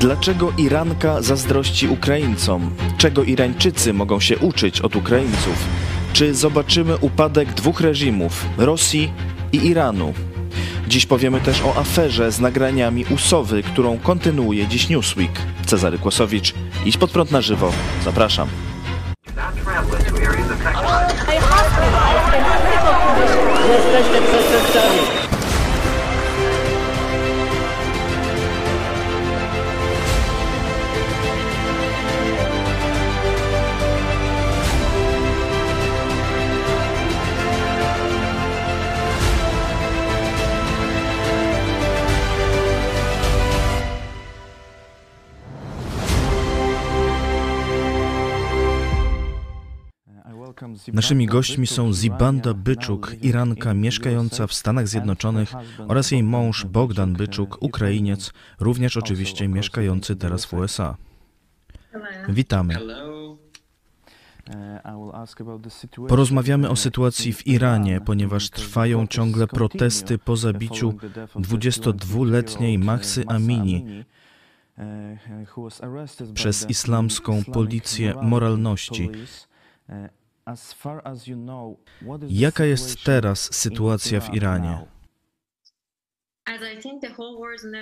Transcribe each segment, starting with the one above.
Dlaczego Iranka zazdrości Ukraińcom? Czego Irańczycy mogą się uczyć od Ukraińców? Czy zobaczymy upadek dwóch reżimów Rosji i Iranu? Dziś powiemy też o aferze z nagraniami Usowy, którą kontynuuje dziś Newsweek. Cezary Kłosowicz, idź pod prąd na żywo. Zapraszam. Przestępcami. Naszymi gośćmi są Zibanda Byczuk, Iranka mieszkająca w Stanach Zjednoczonych oraz jej mąż Bogdan Byczuk, Ukrainiec, również oczywiście mieszkający teraz w USA. Witamy. Porozmawiamy o sytuacji w Iranie, ponieważ trwają ciągle protesty po zabiciu 22-letniej Mahsy Amini przez islamską policję moralności. Jaka jest teraz sytuacja w Iranie?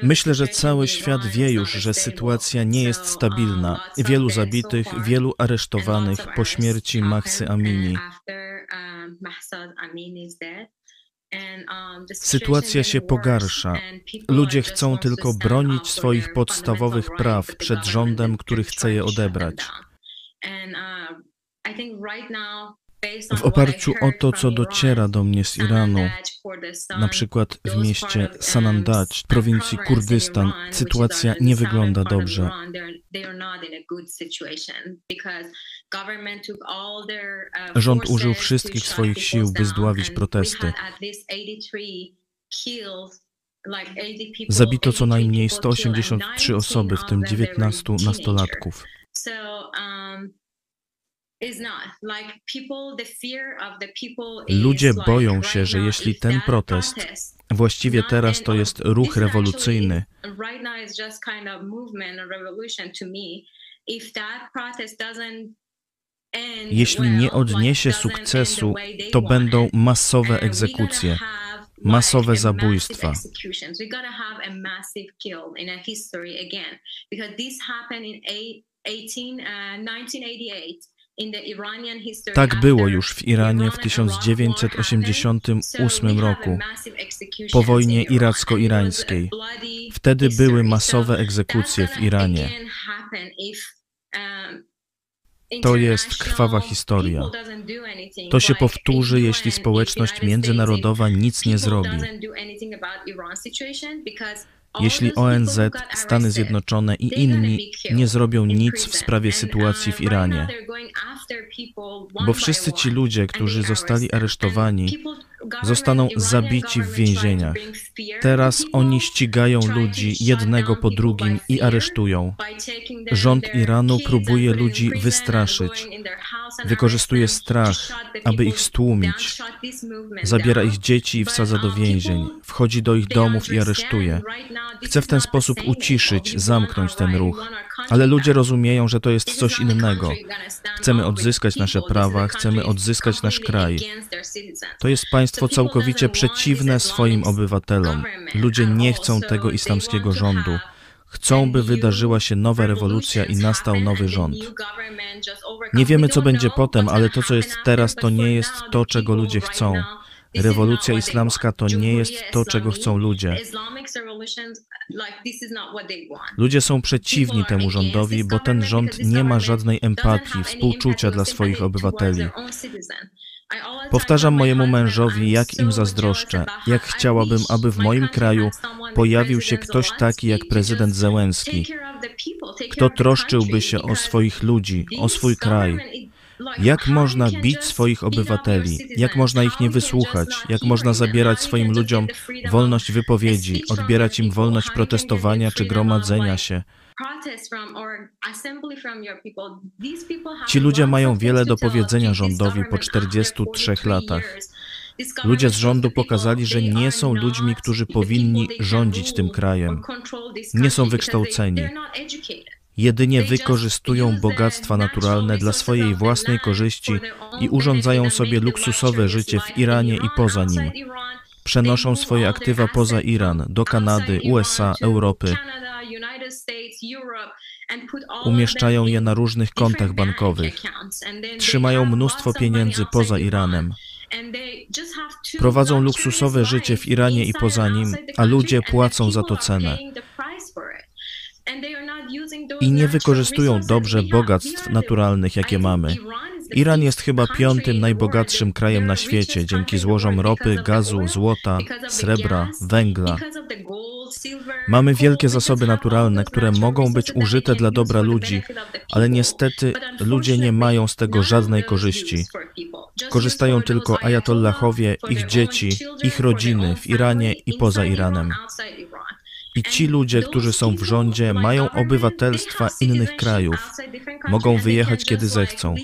Myślę, że cały świat wie już, że sytuacja nie jest stabilna. Wielu zabitych, wielu aresztowanych po śmierci Mahsy Amini. Sytuacja się pogarsza. Ludzie chcą tylko bronić swoich podstawowych praw przed rządem, który chce je odebrać. W oparciu o to, co dociera do mnie z Iranu, na przykład w mieście Sanandaj, prowincji Kurdystan, sytuacja nie wygląda dobrze. Rząd użył wszystkich swoich sił, by zdławić protesty. Zabito co najmniej 183 osoby, w tym 19 nastolatków. Ludzie boją się, że jeśli ten protest, właściwie teraz to jest ruch rewolucyjny, jeśli nie odniesie sukcesu, to będą masowe egzekucje, masowe zabójstwa. Tak było już w Iranie w 1988 roku, po wojnie iracko-irańskiej. Wtedy były masowe egzekucje w Iranie. To jest krwawa historia. To się powtórzy, jeśli społeczność międzynarodowa nic nie zrobi. Jeśli ONZ, Stany Zjednoczone i inni nie zrobią nic w sprawie sytuacji w Iranie, bo wszyscy ci ludzie, którzy zostali aresztowani, zostaną zabici w więzieniach. Teraz oni ścigają ludzi jednego po drugim i aresztują. Rząd Iranu próbuje ludzi wystraszyć. Wykorzystuje strach, aby ich stłumić. Zabiera ich dzieci i wsadza do więzień. Wchodzi do ich domów i aresztuje. Chce w ten sposób uciszyć, zamknąć ten ruch. Ale ludzie rozumieją, że to jest coś innego. Chcemy odzyskać nasze prawa, chcemy odzyskać nasz kraj. To jest państwo całkowicie przeciwne swoim obywatelom. Ludzie nie chcą tego islamskiego rządu. Chcą, by wydarzyła się nowa rewolucja i nastał nowy rząd. Nie wiemy, co będzie potem, ale to, co jest teraz, to nie jest to, czego ludzie chcą. Rewolucja islamska to nie jest to, czego chcą ludzie. Ludzie są przeciwni temu rządowi, bo ten rząd nie ma żadnej empatii, współczucia dla swoich obywateli. Powtarzam mojemu mężowi, jak im zazdroszczę, jak chciałabym, aby w moim kraju pojawił się ktoś taki jak prezydent Zełenski, kto troszczyłby się o swoich ludzi, o swój kraj. Jak można bić swoich obywateli? Jak można ich nie wysłuchać? Jak można zabierać swoim ludziom wolność wypowiedzi, odbierać im wolność protestowania czy gromadzenia się? Ci ludzie mają wiele do powiedzenia rządowi po 43 latach. Ludzie z rządu pokazali, że nie są ludźmi, którzy powinni rządzić tym krajem. Nie są wykształceni. Jedynie wykorzystują bogactwa naturalne dla swojej własnej korzyści i urządzają sobie luksusowe życie w Iranie i poza nim. Przenoszą swoje aktywa poza Iran, do Kanady, USA, Europy. Umieszczają je na różnych kontach bankowych. Trzymają mnóstwo pieniędzy poza Iranem. Prowadzą luksusowe życie w Iranie i poza nim, a ludzie płacą za to cenę. I nie wykorzystują dobrze bogactw naturalnych, jakie mamy. Iran jest chyba piątym najbogatszym krajem na świecie dzięki złożom ropy, gazu, złota, srebra, węgla. Mamy wielkie zasoby naturalne, które mogą być użyte dla dobra ludzi, ale niestety ludzie nie mają z tego żadnej korzyści. Korzystają tylko ajatollahowie, ich dzieci, ich rodziny w Iranie i poza Iranem. I ci ludzie, którzy są w rządzie, mają obywatelstwa innych krajów. Mogą wyjechać, kiedy zechcą.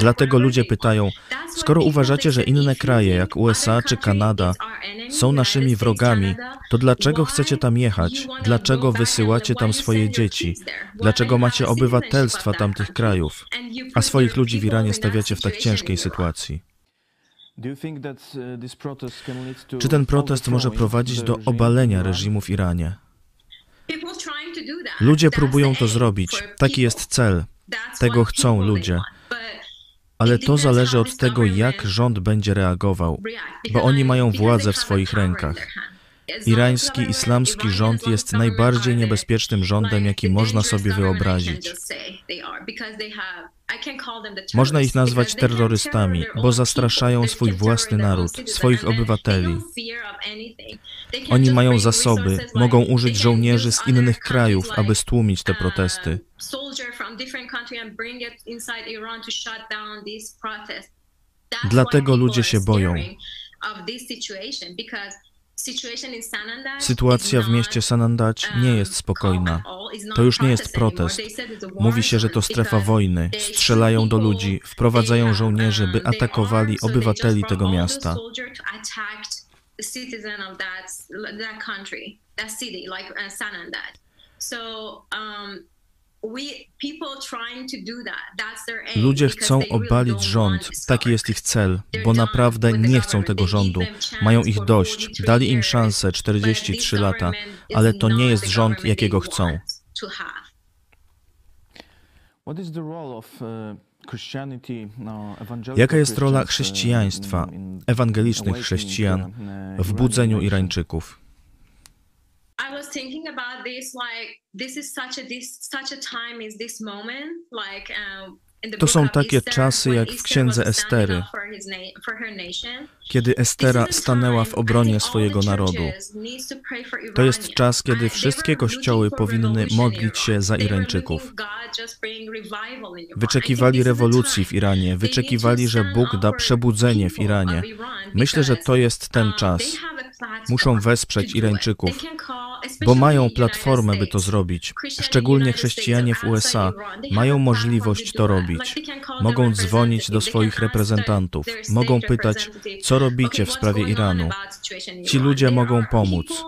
Dlatego ludzie pytają, skoro uważacie, że inne kraje, jak USA czy Kanada, są naszymi wrogami, to dlaczego chcecie tam jechać? Dlaczego wysyłacie tam swoje dzieci? Dlaczego macie obywatelstwa tamtych krajów? A swoich ludzi w Iranie stawiacie w tak ciężkiej sytuacji? Czy ten protest może prowadzić do obalenia reżimu w Iranie? Ludzie próbują to zrobić. Taki jest cel. Tego chcą ludzie. Ale to zależy od tego, jak rząd będzie reagował, bo oni mają władzę w swoich rękach. Irański islamski rząd jest najbardziej niebezpiecznym rządem, jaki można sobie wyobrazić. Można ich nazwać terrorystami, bo zastraszają swój własny naród, swoich obywateli. Oni mają zasoby, mogą użyć żołnierzy z innych krajów, aby stłumić te protesty. Dlatego ludzie się boją. Sytuacja w mieście Sanandaj nie jest spokojna. To już nie jest protest. Mówi się, że to strefa wojny. Strzelają do ludzi, wprowadzają żołnierzy, by atakowali obywateli tego miasta. Ludzie chcą obalić rząd, taki jest ich cel, bo naprawdę nie chcą tego rządu. Mają ich dość, dali im szansę 43 lata, ale to nie jest rząd, jakiego chcą. Jaka jest rola chrześcijaństwa, ewangelicznych chrześcijan w budzeniu Irańczyków? Thinking about this like this is such a this such a time is this moment like um, to są takie czasy jak w księdze Estery, kiedy Estera stanęła w obronie swojego narodu. To jest czas, kiedy wszystkie kościoły powinny modlić się za Irańczyków. Wyczekiwali rewolucji w Iranie, wyczekiwali, że Bóg da przebudzenie w Iranie. Myślę, że to jest ten czas. Muszą wesprzeć Irańczyków, bo mają platformę, by to zrobić. Szczególnie chrześcijanie w USA mają możliwość to robić. Mogą dzwonić do swoich reprezentantów, mogą pytać, co robicie w sprawie Iranu. Ci ludzie mogą pomóc.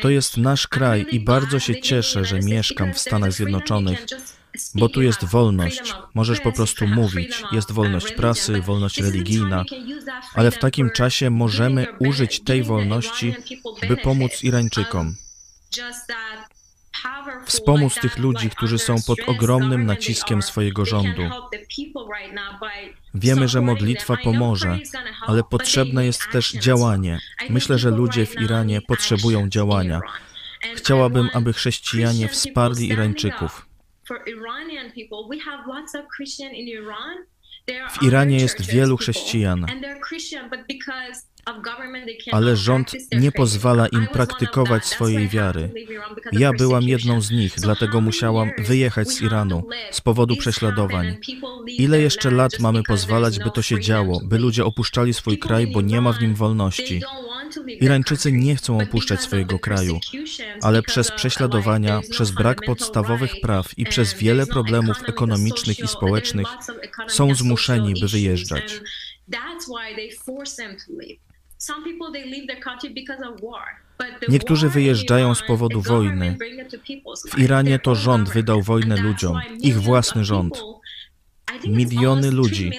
To jest nasz kraj i bardzo się cieszę, że mieszkam w Stanach Zjednoczonych, bo tu jest wolność. Możesz po prostu mówić. Jest wolność prasy, wolność religijna, ale w takim czasie możemy użyć tej wolności, by pomóc Irańczykom. Wspomóc tych ludzi, którzy są pod ogromnym naciskiem swojego rządu. Wiemy, że modlitwa pomoże, ale potrzebne jest też działanie. Myślę, że ludzie w Iranie potrzebują działania. Chciałabym, aby chrześcijanie wsparli Irańczyków. W Iranie jest wielu chrześcijan, ale rząd nie pozwala im praktykować swojej wiary. Ja byłam jedną z nich, dlatego musiałam wyjechać z Iranu z powodu prześladowań. Ile jeszcze lat mamy pozwalać, by to się działo, by ludzie opuszczali swój kraj, bo nie ma w nim wolności? Irańczycy nie chcą opuszczać swojego kraju, ale przez prześladowania, przez brak podstawowych praw i przez wiele problemów ekonomicznych i społecznych są zmuszeni, by wyjeżdżać. Niektórzy wyjeżdżają z powodu wojny. W Iranie to rząd wydał wojnę ludziom, ich własny rząd. Miliony ludzi.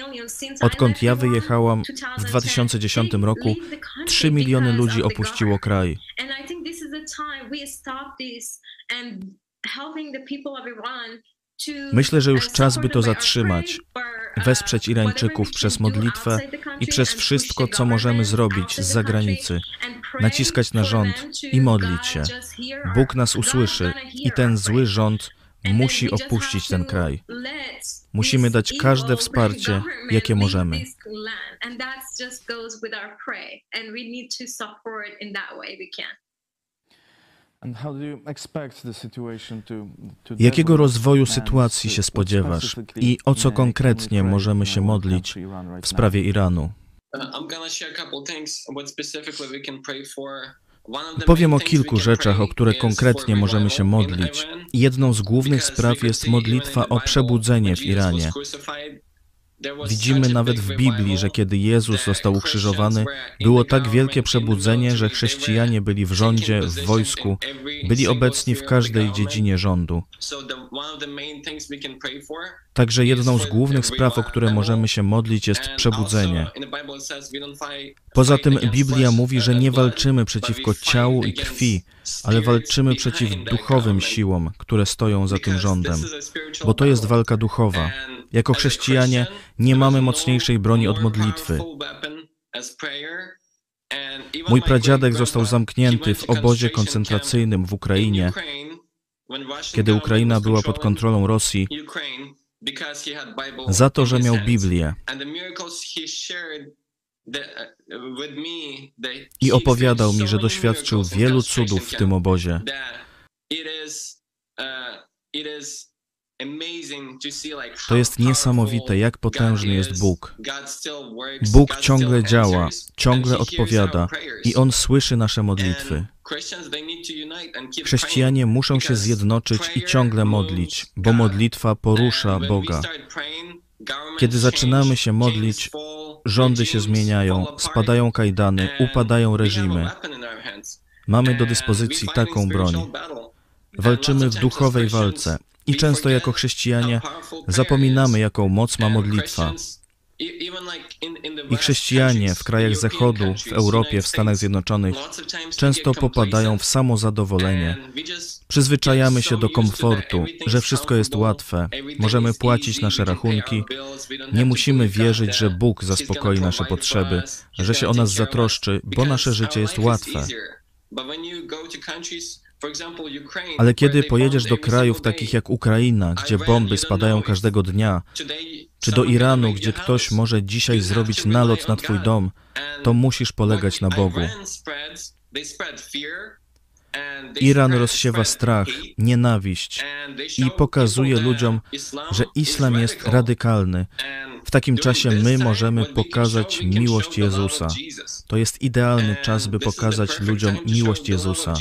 Odkąd ja wyjechałam w 2010 roku, 3 miliony ludzi opuściło kraj. Myślę, że już czas, by to zatrzymać, wesprzeć Irańczyków przez modlitwę i przez wszystko, co możemy zrobić z zagranicy, naciskać na rząd i modlić się. Bóg nas usłyszy i ten zły rząd musi opuścić ten kraj. Musimy dać każde wsparcie, jakie możemy. Jakiego rozwoju sytuacji się spodziewasz? i o co konkretnie możemy się modlić w sprawie Iranu? Powiem o kilku rzeczach, o które konkretnie możemy się modlić. Jedną z głównych spraw jest modlitwa o przebudzenie w Iranie. Widzimy nawet w Biblii, że kiedy Jezus został ukrzyżowany, było tak wielkie przebudzenie, że chrześcijanie byli w rządzie, w wojsku, byli obecni w każdej dziedzinie rządu. Także jedną z głównych spraw, o które możemy się modlić, jest przebudzenie. Poza tym Biblia mówi, że nie walczymy przeciwko ciału i krwi, ale walczymy przeciw duchowym siłom, które stoją za tym rządem, bo to jest walka duchowa. Jako chrześcijanie nie mamy mocniejszej broni od modlitwy. Mój pradziadek został zamknięty w obozie koncentracyjnym w Ukrainie, kiedy Ukraina była pod kontrolą Rosji, za to, że miał Biblię. I opowiadał mi, że doświadczył wielu cudów w tym obozie. To jest niesamowite, jak potężny jest Bóg. Bóg ciągle działa, ciągle odpowiada i On słyszy nasze modlitwy. Chrześcijanie muszą się zjednoczyć i ciągle modlić, bo modlitwa porusza Boga. Kiedy zaczynamy się modlić, rządy się zmieniają, spadają kajdany, upadają reżimy. Mamy do dyspozycji taką broń. Walczymy w duchowej walce, i często jako chrześcijanie zapominamy, jaką moc ma modlitwa. I chrześcijanie w krajach Zachodu, w Europie, w Stanach Zjednoczonych często popadają w samozadowolenie. Przyzwyczajamy się do komfortu, że wszystko jest łatwe, możemy płacić nasze rachunki, nie musimy wierzyć, że Bóg zaspokoi nasze potrzeby, że się o nas zatroszczy, bo nasze życie jest łatwe. Ale kiedy pojedziesz do krajów takich jak Ukraina, gdzie bomby spadają każdego dnia, czy do Iranu, gdzie ktoś może dzisiaj zrobić nalot na twój dom, to musisz polegać na Bogu. Iran rozsiewa strach, nienawiść i pokazuje ludziom, że islam jest radykalny. W takim czasie my możemy pokazać miłość Jezusa. To jest idealny czas, by pokazać ludziom miłość Jezusa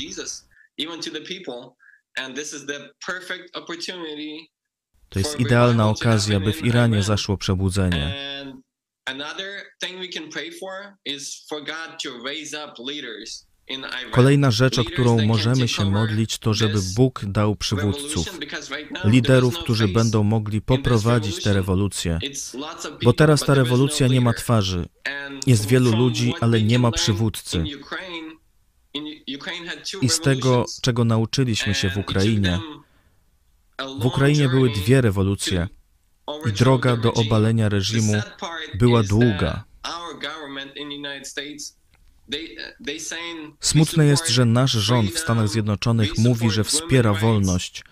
even to the people. And this is the perfect opportunity to jest idealna okazja, by w Iranie zaszło przebudzenie. Kolejna rzecz, o którą możemy się modlić, to żeby Bóg dał przywódców, liderów, którzy będą mogli poprowadzić tę rewolucję. Bo teraz ta rewolucja nie ma twarzy. Jest wielu ludzi, ale nie ma przywódcy. I z tego, czego nauczyliśmy się w Ukrainie, w Ukrainie były dwie rewolucje i droga do obalenia reżimu była długa. Smutne jest, że nasz rząd w Stanach Zjednoczonych mówi, że wspiera wolność,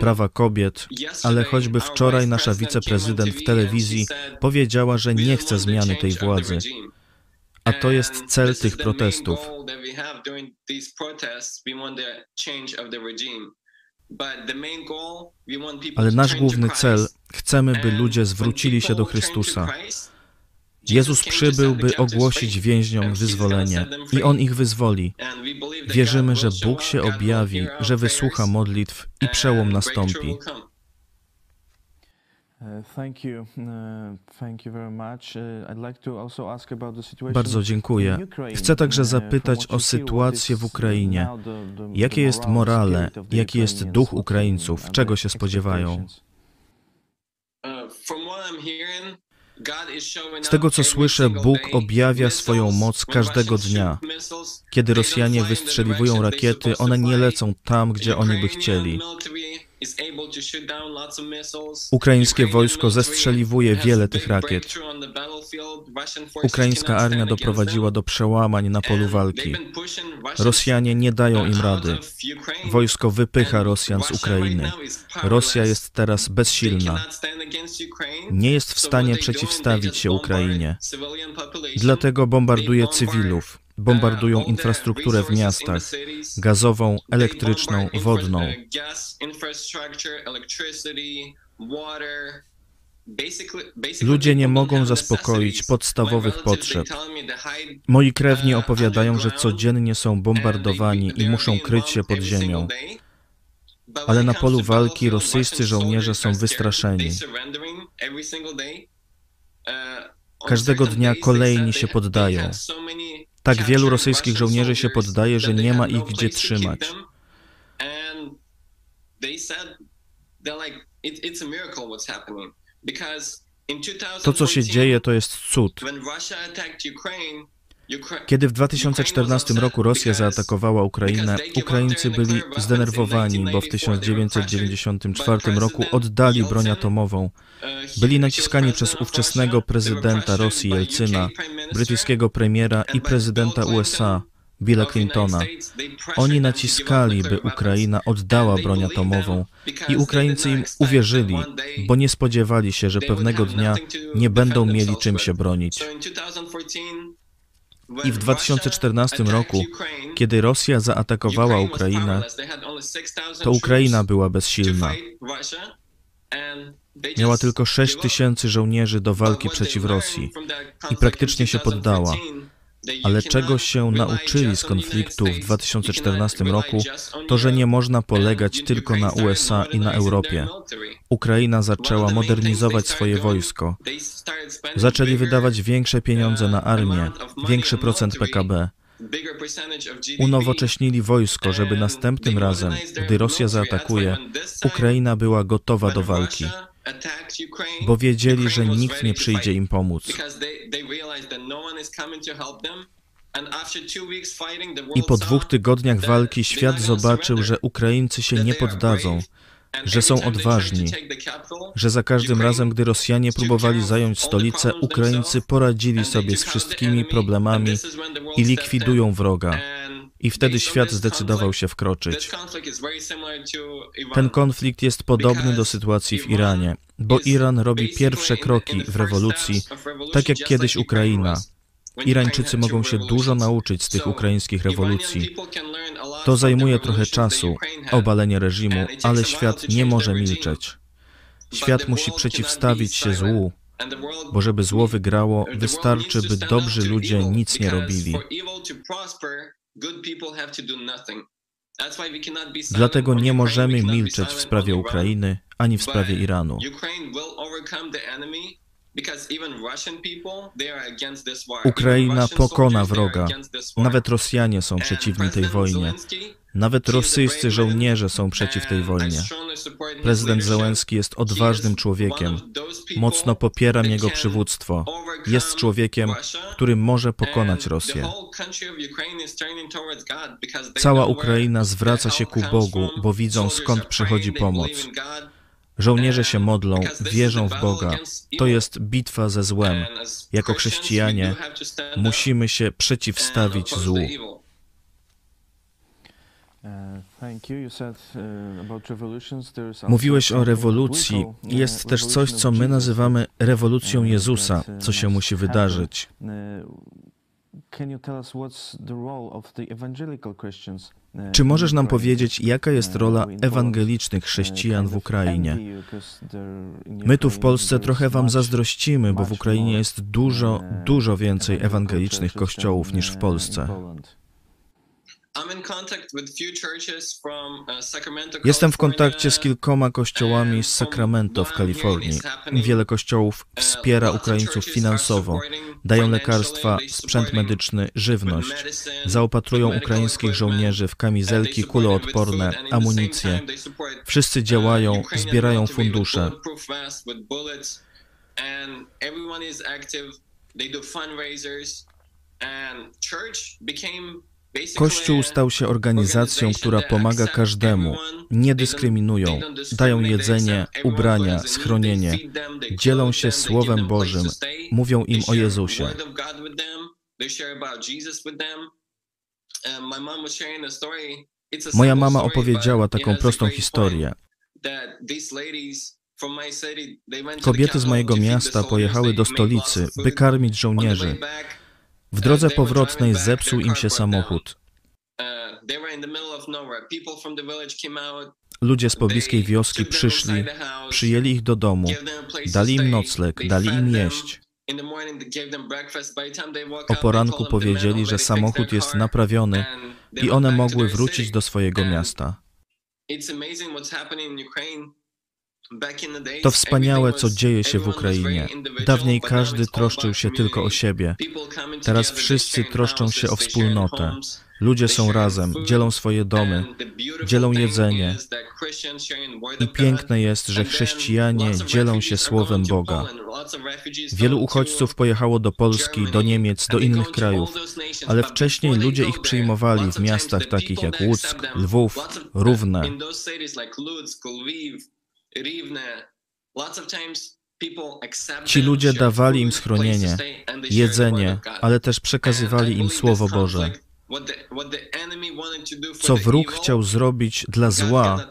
prawa kobiet, ale choćby wczoraj nasza wiceprezydent w telewizji powiedziała, że nie chce zmiany tej władzy. A to jest cel tych protestów. Ale nasz główny cel chcemy, by ludzie zwrócili się do Chrystusa. Jezus przybył, by ogłosić więźniom wyzwolenie. i On ich wyzwoli. Wierzymy, że Bóg się objawi, że wysłucha modlitw i przełom nastąpi. Bardzo dziękuję. Chcę także uh, zapytać o sytuację w Ukrainie. Jakie jest morale, jaki jest duch Ukraińców, czego się spodziewają? Z tego co słyszę, Bóg objawia swoją moc każdego dnia. Kiedy Rosjanie wystrzeliwują rakiety, one nie lecą tam, gdzie oni by chcieli. Ukraińskie wojsko zestrzeliwuje wiele tych rakiet. Ukraińska armia doprowadziła do przełamań na polu walki. Rosjanie nie dają im rady. Wojsko wypycha Rosjan z Ukrainy. Rosja jest teraz bezsilna. Nie jest w stanie przeciwstawić się Ukrainie. Dlatego bombarduje cywilów. Bombardują infrastrukturę w miastach gazową, elektryczną, wodną. Ludzie nie mogą zaspokoić podstawowych potrzeb. Moi krewni opowiadają, że codziennie są bombardowani i muszą kryć się pod ziemią. Ale na polu walki rosyjscy żołnierze są wystraszeni. Każdego dnia kolejni się poddają. Tak wielu rosyjskich żołnierzy się poddaje, że nie ma ich gdzie trzymać. To, co się dzieje, to jest cud. Kiedy w 2014 roku Rosja zaatakowała Ukrainę, Ukraińcy byli zdenerwowani, bo w 1994 roku oddali broń atomową. Byli naciskani przez ówczesnego prezydenta Rosji Jelcyna, brytyjskiego premiera i prezydenta USA Billa Clintona. Oni naciskali, by Ukraina oddała broń atomową i Ukraińcy im uwierzyli, bo nie spodziewali się, że pewnego dnia nie będą mieli czym się bronić. I w 2014 roku, kiedy Rosja zaatakowała Ukrainę, to Ukraina była bezsilna. Miała tylko 6 tysięcy żołnierzy do walki przeciw Rosji i praktycznie się poddała. Ale czego się nauczyli z konfliktu w 2014 roku, to że nie można polegać tylko na USA i na Europie. Ukraina zaczęła modernizować swoje wojsko. Zaczęli wydawać większe pieniądze na armię, większy procent PKB. Unowocześnili wojsko, żeby następnym razem, gdy Rosja zaatakuje, Ukraina była gotowa do walki, bo wiedzieli, że nikt nie przyjdzie im pomóc. I po dwóch tygodniach walki świat zobaczył, że Ukraińcy się nie poddadzą, że są odważni, że za każdym razem, gdy Rosjanie próbowali zająć stolicę, Ukraińcy poradzili sobie z wszystkimi problemami i likwidują wroga. I wtedy świat zdecydował się wkroczyć. Ten konflikt jest podobny do sytuacji w Iranie, bo Iran robi pierwsze kroki w rewolucji, tak jak kiedyś Ukraina. Irańczycy mogą się dużo nauczyć z tych ukraińskich rewolucji. To zajmuje trochę czasu, obalenie reżimu, ale świat nie może milczeć. Świat musi przeciwstawić się złu, bo żeby zło wygrało, wystarczy, by dobrzy ludzie nic nie robili. Dlatego nie możemy milczeć w sprawie Ukrainy ani w sprawie Iranu. Ukraina pokona wroga. Nawet Rosjanie są przeciwni tej wojnie. Nawet rosyjscy żołnierze są przeciw tej wojnie. Prezydent Zełenski jest odważnym człowiekiem. Mocno popieram jego przywództwo. Jest człowiekiem, który może pokonać Rosję. Cała Ukraina zwraca się ku Bogu, bo widzą skąd przychodzi pomoc. Żołnierze się modlą, wierzą w Boga. To jest bitwa ze złem. Jako chrześcijanie musimy się przeciwstawić złu. Mówiłeś o rewolucji. Jest też coś, co my nazywamy rewolucją Jezusa, co się musi wydarzyć. Czy możesz nam powiedzieć, jaka jest rola ewangelicznych chrześcijan w Ukrainie? My tu w Polsce trochę wam zazdrościmy, bo w Ukrainie jest dużo, dużo więcej ewangelicznych kościołów niż w Polsce. Jestem w kontakcie z kilkoma kościołami z Sacramento w Kalifornii. Wiele kościołów wspiera Ukraińców finansowo, dają lekarstwa, sprzęt medyczny, żywność, zaopatrują ukraińskich żołnierzy w kamizelki kuloodporne, amunicję. Wszyscy działają, zbierają fundusze. And church became Kościół stał się organizacją, która pomaga każdemu, nie dyskryminują, dają jedzenie, ubrania, schronienie, dzielą się Słowem Bożym, mówią im o Jezusie. Moja mama opowiedziała taką prostą historię. Kobiety z mojego miasta pojechały do stolicy, by karmić żołnierzy. W drodze powrotnej zepsuł im się samochód. Ludzie z pobliskiej wioski przyszli, przyjęli ich do domu, dali im nocleg, dali im jeść. O poranku powiedzieli, że samochód jest naprawiony i one mogły wrócić do swojego miasta. To wspaniałe, co dzieje się w Ukrainie. Dawniej każdy troszczył się tylko o siebie. Teraz wszyscy troszczą się o wspólnotę. Ludzie są razem, dzielą swoje domy, dzielą jedzenie. I piękne jest, że chrześcijanie dzielą się Słowem Boga. Wielu uchodźców pojechało do Polski, do Niemiec, do innych krajów, ale wcześniej ludzie ich przyjmowali w miastach takich jak Łuck, Lwów, Równe. Ci ludzie dawali im schronienie, jedzenie, ale też przekazywali im Słowo Boże. Co wróg chciał zrobić dla zła,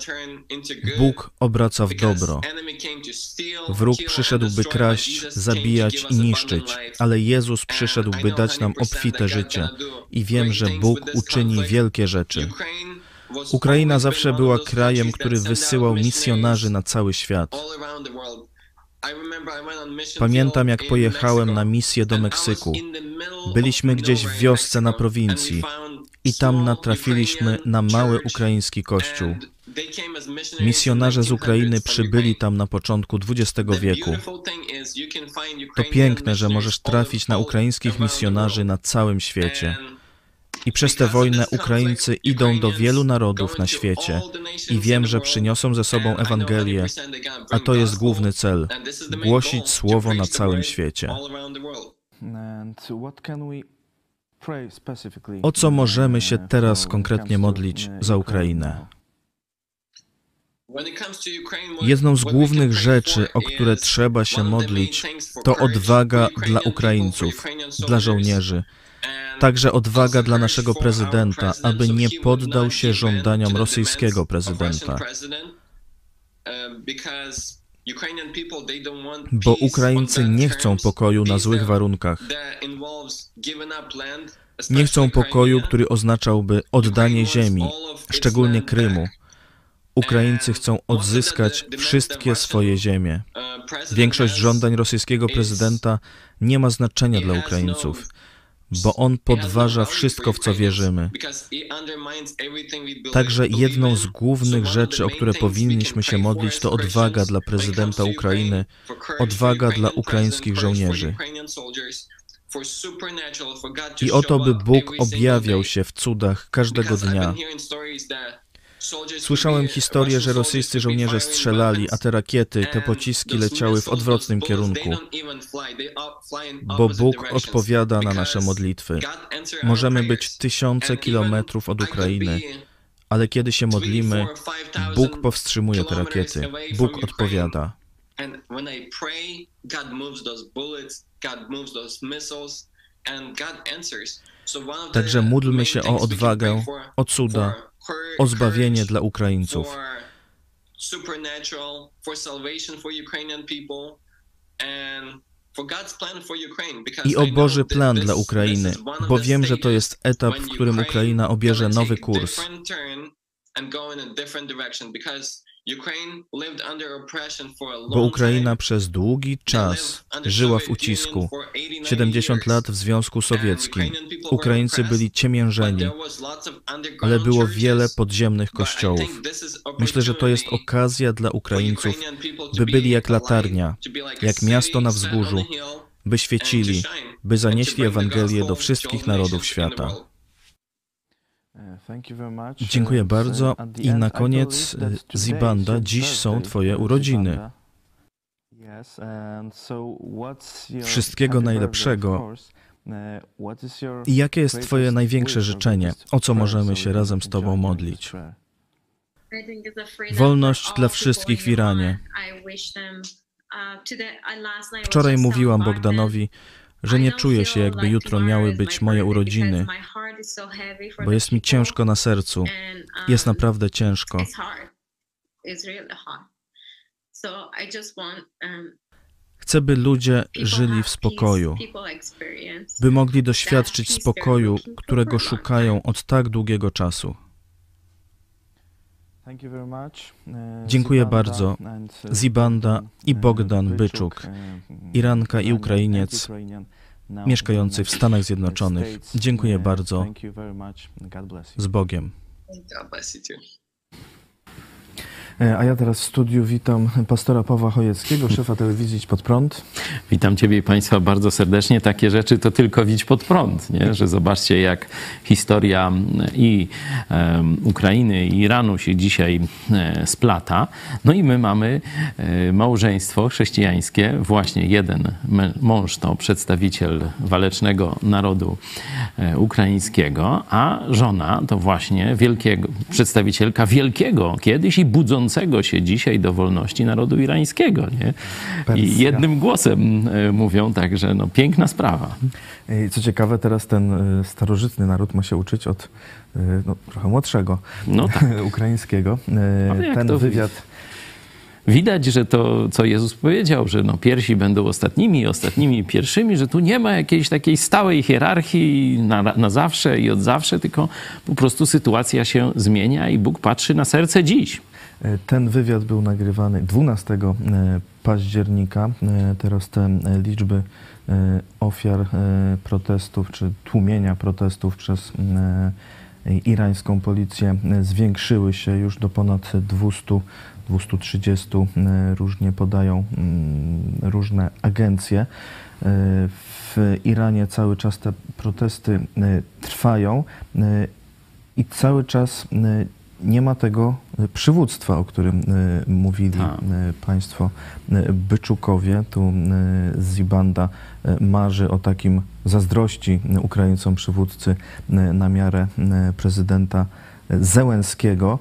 Bóg obraca w dobro. Wróg przyszedł, by kraść, zabijać i niszczyć, ale Jezus przyszedł, by dać nam obfite życie. I wiem, że Bóg uczyni wielkie rzeczy. Ukraina zawsze była krajem, który wysyłał misjonarzy na cały świat. Pamiętam, jak pojechałem na misję do Meksyku. Byliśmy gdzieś w wiosce na prowincji i tam natrafiliśmy na mały ukraiński kościół. Misjonarze z Ukrainy przybyli tam na początku XX wieku. To piękne, że możesz trafić na ukraińskich misjonarzy na całym świecie. I przez tę wojnę Ukraińcy idą do wielu narodów na świecie i wiem, że przyniosą ze sobą Ewangelię, a to jest główny cel głosić Słowo na całym świecie. O co możemy się teraz konkretnie modlić za Ukrainę? Jedną z głównych rzeczy, o które trzeba się modlić, to odwaga dla Ukraińców, dla żołnierzy Także odwaga dla naszego prezydenta, aby nie poddał się żądaniom rosyjskiego prezydenta. Bo Ukraińcy nie chcą pokoju na złych warunkach. Nie chcą pokoju, który oznaczałby oddanie ziemi, szczególnie Krymu. Ukraińcy chcą odzyskać wszystkie swoje ziemie. Większość żądań rosyjskiego prezydenta nie ma znaczenia dla Ukraińców bo on podważa wszystko, w co wierzymy. Także jedną z głównych rzeczy, o które powinniśmy się modlić, to odwaga dla prezydenta Ukrainy, odwaga dla ukraińskich żołnierzy. I o to, by Bóg objawiał się w cudach każdego dnia. Słyszałem historię, że rosyjscy żołnierze strzelali, a te rakiety, te pociski leciały w odwrotnym kierunku, bo Bóg odpowiada na nasze modlitwy. Możemy być tysiące kilometrów od Ukrainy, ale kiedy się modlimy, Bóg powstrzymuje te rakiety. Bóg odpowiada. Także módlmy się o odwagę, o cuda, o zbawienie dla Ukraińców. i o Boży plan dla Ukrainy, bo wiem, że to jest etap, w którym Ukraina obierze nowy kurs. Bo Ukraina przez długi czas żyła w ucisku. 70 lat w Związku Sowieckim. Ukraińcy byli ciemiężeni, ale było wiele podziemnych kościołów. Myślę, że to jest okazja dla Ukraińców, by byli jak latarnia, jak miasto na wzgórzu, by świecili, by zanieśli Ewangelię do wszystkich narodów świata. Dziękuję bardzo. I na koniec, Zibanda, dziś są Twoje urodziny. Wszystkiego najlepszego. I jakie jest Twoje największe życzenie? O co możemy się razem z Tobą modlić? Wolność dla wszystkich w Iranie. Wczoraj mówiłam Bogdanowi, że nie czuję się, jakby jutro miały być moje urodziny, bo jest mi ciężko na sercu. Jest naprawdę ciężko. Chcę, by ludzie żyli w spokoju, by mogli doświadczyć spokoju, którego szukają od tak długiego czasu. Dziękuję bardzo. Zibanda i Bogdan Byczuk, Iranka i Ukrainiec, mieszkający w Stanach Zjednoczonych. Dziękuję bardzo. Z Bogiem. E, a ja teraz w studiu witam pastora Pawła Chojeckiego, szefa telewizji Idź Pod Prąd. Witam Ciebie i Państwa bardzo serdecznie. Takie rzeczy to tylko widź pod prąd, nie? że zobaczcie jak historia i um, Ukrainy i Iranu się dzisiaj e, splata. No i my mamy e, małżeństwo chrześcijańskie. Właśnie jeden mąż to przedstawiciel walecznego narodu e, ukraińskiego, a żona to właśnie wielkiego, przedstawicielka wielkiego kiedyś i budzącego się dzisiaj do wolności narodu irańskiego. Nie? I jednym głosem e, mówią także, no piękna sprawa. Co ciekawe, teraz ten e, starożytny naród ma się uczyć od e, no, trochę młodszego no tak. ukraińskiego. Ten wywiad... Widać, że to, co Jezus powiedział, że no pierwsi będą ostatnimi, ostatnimi pierwszymi, że tu nie ma jakiejś takiej stałej hierarchii na, na zawsze i od zawsze, tylko po prostu sytuacja się zmienia i Bóg patrzy na serce dziś. Ten wywiad był nagrywany 12 e, października. E, teraz te e, liczby ofiar protestów czy tłumienia protestów przez irańską policję zwiększyły się już do ponad 200, 230. Różnie podają mm, różne agencje. W Iranie cały czas te protesty trwają i cały czas nie ma tego e, przywództwa, o którym e, mówili Ta. Państwo Byczukowie. Tu Zibanda marzy o takim zazdrości Ukraińcom przywódcy na miarę prezydenta Zełenskiego.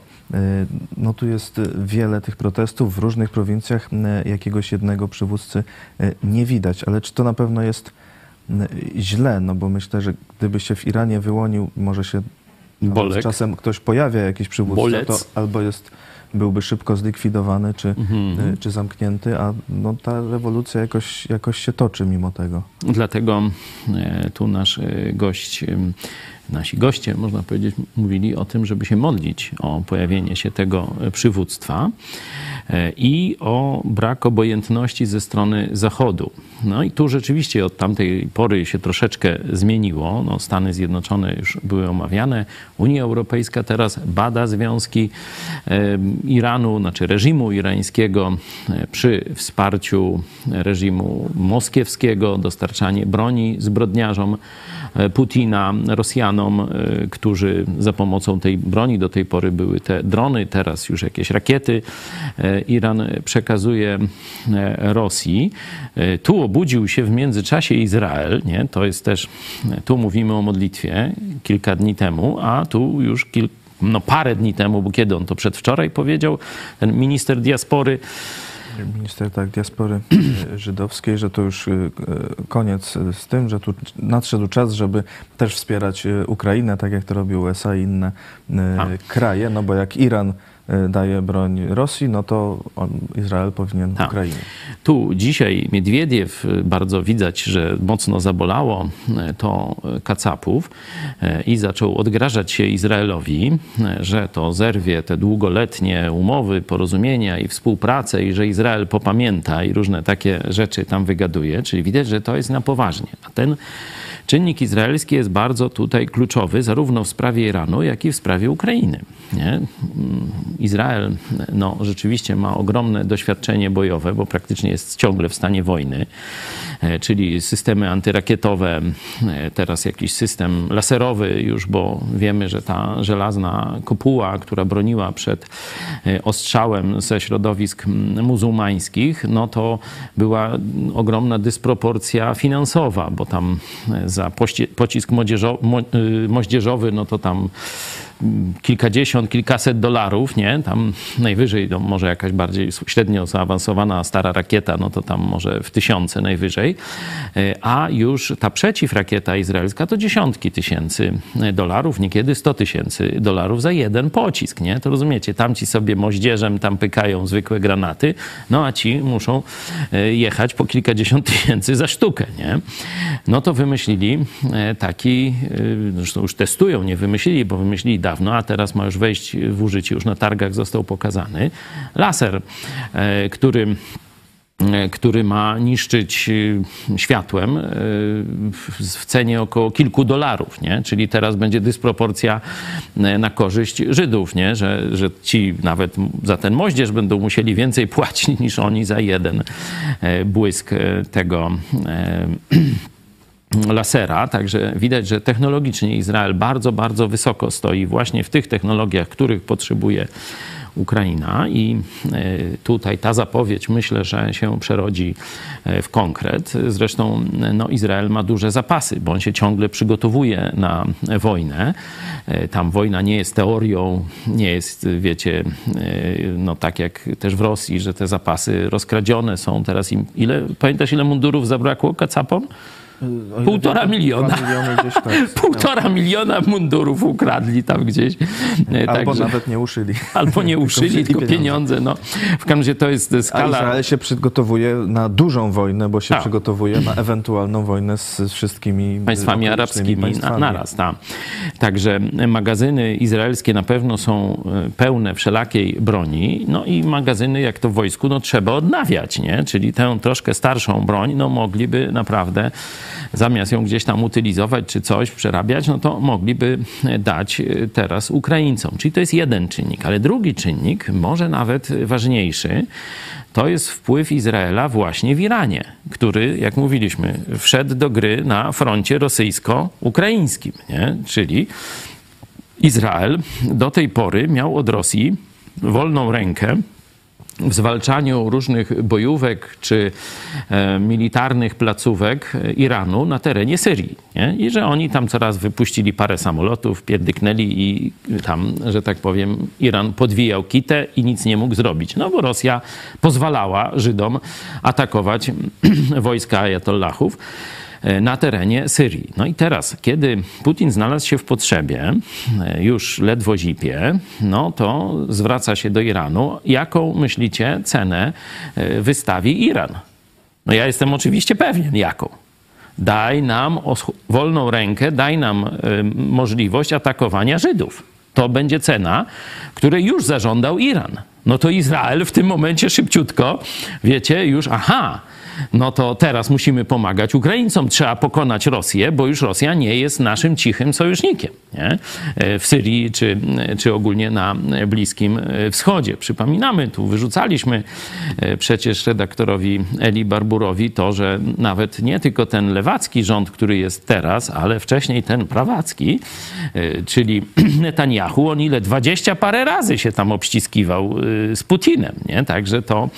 No tu jest wiele tych protestów w różnych prowincjach. Jakiegoś jednego przywódcy nie widać, ale czy to na pewno jest źle? No bo myślę, że gdyby się w Iranie wyłonił, może się Bolek. Czasem ktoś pojawia jakiś przywódca, Bolec. to albo jest, byłby szybko zlikwidowany, czy, mhm. czy zamknięty, a no, ta rewolucja jakoś, jakoś się toczy mimo tego. Dlatego e, tu nasz e, gość nasi goście, można powiedzieć, mówili o tym, żeby się modlić o pojawienie się tego przywództwa e, i o brak obojętności ze strony Zachodu. No i tu rzeczywiście od tamtej pory się troszeczkę zmieniło. No, Stany Zjednoczone już były omawiane, Unia Europejska teraz bada związki e, Iranu, znaczy reżimu irańskiego e, przy wsparciu reżimu moskiewskiego, dostarczanie broni zbrodniarzom Putina, Rosjanom, e, którzy za pomocą tej broni do tej pory były te drony, teraz już jakieś rakiety. E, Iran przekazuje e, Rosji. Tu obudził się w międzyczasie Izrael, nie? to jest też, tu mówimy o modlitwie kilka dni temu, a tu już kilka no parę dni temu, bo kiedy on to przedwczoraj powiedział, ten minister diaspory Minister tak, diaspory e, żydowskiej, że to już e, koniec z tym, że tu nadszedł czas, żeby też wspierać e, Ukrainę, tak jak to robi USA i inne A. kraje, no bo jak Iran daje broń Rosji, no to Izrael powinien tak. Ukrainie. tu dzisiaj Miedwiediew, bardzo widać, że mocno zabolało to kacapów i zaczął odgrażać się Izraelowi, że to zerwie te długoletnie umowy, porozumienia i współpracę i że Izrael popamięta i różne takie rzeczy tam wygaduje, czyli widać, że to jest na poważnie. A ten czynnik izraelski jest bardzo tutaj kluczowy, zarówno w sprawie Iranu, jak i w sprawie Ukrainy. Nie? Izrael no, rzeczywiście ma ogromne doświadczenie bojowe, bo praktycznie jest ciągle w stanie wojny, czyli systemy antyrakietowe, e, teraz jakiś system laserowy już, bo wiemy, że ta żelazna kopuła, która broniła przed e, ostrzałem ze środowisk muzułmańskich, no to była ogromna dysproporcja finansowa, bo tam za pocisk moździerzowy, no to tam kilkadziesiąt, kilkaset dolarów, nie? Tam najwyżej, no może jakaś bardziej średnio zaawansowana stara rakieta, no to tam może w tysiące najwyżej, e, a już ta przeciwrakieta izraelska to dziesiątki tysięcy dolarów, niekiedy sto tysięcy dolarów za jeden pocisk, nie? To rozumiecie, tamci sobie moździerzem tam pykają zwykłe granaty, no a ci muszą e, jechać po kilkadziesiąt tysięcy za sztukę, nie? No to wymyślili e, taki, zresztą już testują, nie wymyślili, bo wymyślili dawno, a teraz ma już wejść w użycie, już na targach został pokazany. Laser, e, który e, który ma niszczyć e, światłem w cenie około kilku dolarów, nie? Czyli teraz będzie dysproporcja na korzyść Żydów, nie? Że, że ci nawet za ten moździerz będą musieli więcej płacić niż oni za jeden błysk tego lasera, także widać, że technologicznie Izrael bardzo, bardzo wysoko stoi właśnie w tych technologiach, których potrzebuje Ukraina i e, tutaj ta zapowiedź myślę, że się przerodzi e, w konkret. Zresztą no, Izrael ma duże zapasy, bo on się ciągle przygotowuje na wojnę. E, tam wojna nie jest teorią, nie jest, wiecie, no tak jak też w Rosji, że te zapasy rozkradzione są. Teraz im, ile, pamiętasz ile mundurów zabrakło kacapom? Półtora miliona. Tak, Półtora miliona mundurów ukradli tam gdzieś. Albo Także, nawet nie uszyli. Albo nie uszyli, tylko pieniądze. pieniądze. No. W każdym razie to jest skala... A Izrael się przygotowuje na dużą wojnę, bo się tak. przygotowuje na ewentualną wojnę z, wszystkimi państwami arabskimi państwami. Na, naraz. Tak. Także magazyny izraelskie na pewno są e, pełne wszelakiej broni. No i magazyny, jak to w wojsku, no trzeba odnawiać, nie? Czyli tę troszkę starszą broń, no mogliby naprawdę zamiast ją gdzieś tam utylizować czy coś, przerabiać, no to mogliby dać e, teraz Ukraińcom. Czyli to jest jeden czynnik. Ale drugi czynnik, może nawet ważniejszy, to jest wpływ Izraela właśnie w Iranie, który, jak mówiliśmy, wszedł do gry na froncie rosyjsko-ukraińskim. Nie? Czyli Izrael do tej pory miał od Rosji wolną rękę w zwalczaniu różnych bojówek czy e, militarnych placówek Iranu na terenie Syrii. Nie? I że oni tam coraz wypuścili parę samolotów, pierdyknęli i tam, że tak powiem, Iran podwijał kitę i nic nie mógł zrobić. No bo Rosja pozwalała Żydom atakować wojska ajatollahów. E, na terenie Syrii. No i teraz, kiedy Putin znalazł się w potrzebie, e, już ledwo zipie, no to zwraca się do Iranu. Jaką myślicie cenę e, wystawi Iran? No ja jestem oczywiście pewien, jaką. Daj nam wolną rękę, daj nam możliwość atakowania Żydów. To będzie cena, której już zażądał Iran. No to Izrael w tym momencie szybciutko, wiecie, już aha, no to teraz musimy pomagać Ukraińcom. Trzeba pokonać Rosję, bo już Rosja nie jest naszym cichym sojusznikiem nie? E, w Syrii czy, czy ogólnie na Bliskim Wschodzie. Przypominamy, tu wyrzucaliśmy e, przecież redaktorowi Eli Barburowi to, że nawet nie tylko ten lewacki rząd, który jest teraz, ale wcześniej ten prawacki, e, czyli Netanyahu, on ile? Dwadzieścia parę razy się tam obściskiwał z Putinem, nie? Także to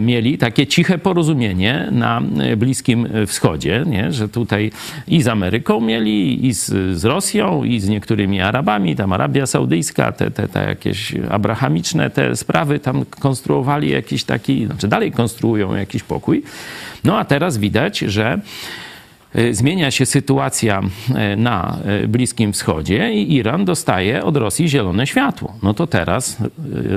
mieli takie ciche porozumienie porozumienie na Bliskim Wschodzie, nie? że tutaj i z Ameryką mieli, i z, z Rosją, i z niektórymi Arabami, tam Arabia Saudyjska, te, te, te jakieś abrahamiczne te sprawy tam konstruowali jakiś taki, znaczy dalej konstruują jakiś pokój. No a teraz widać, że zmienia się sytuacja na Bliskim Wschodzie i Iran dostaje od Rosji zielone światło. No to teraz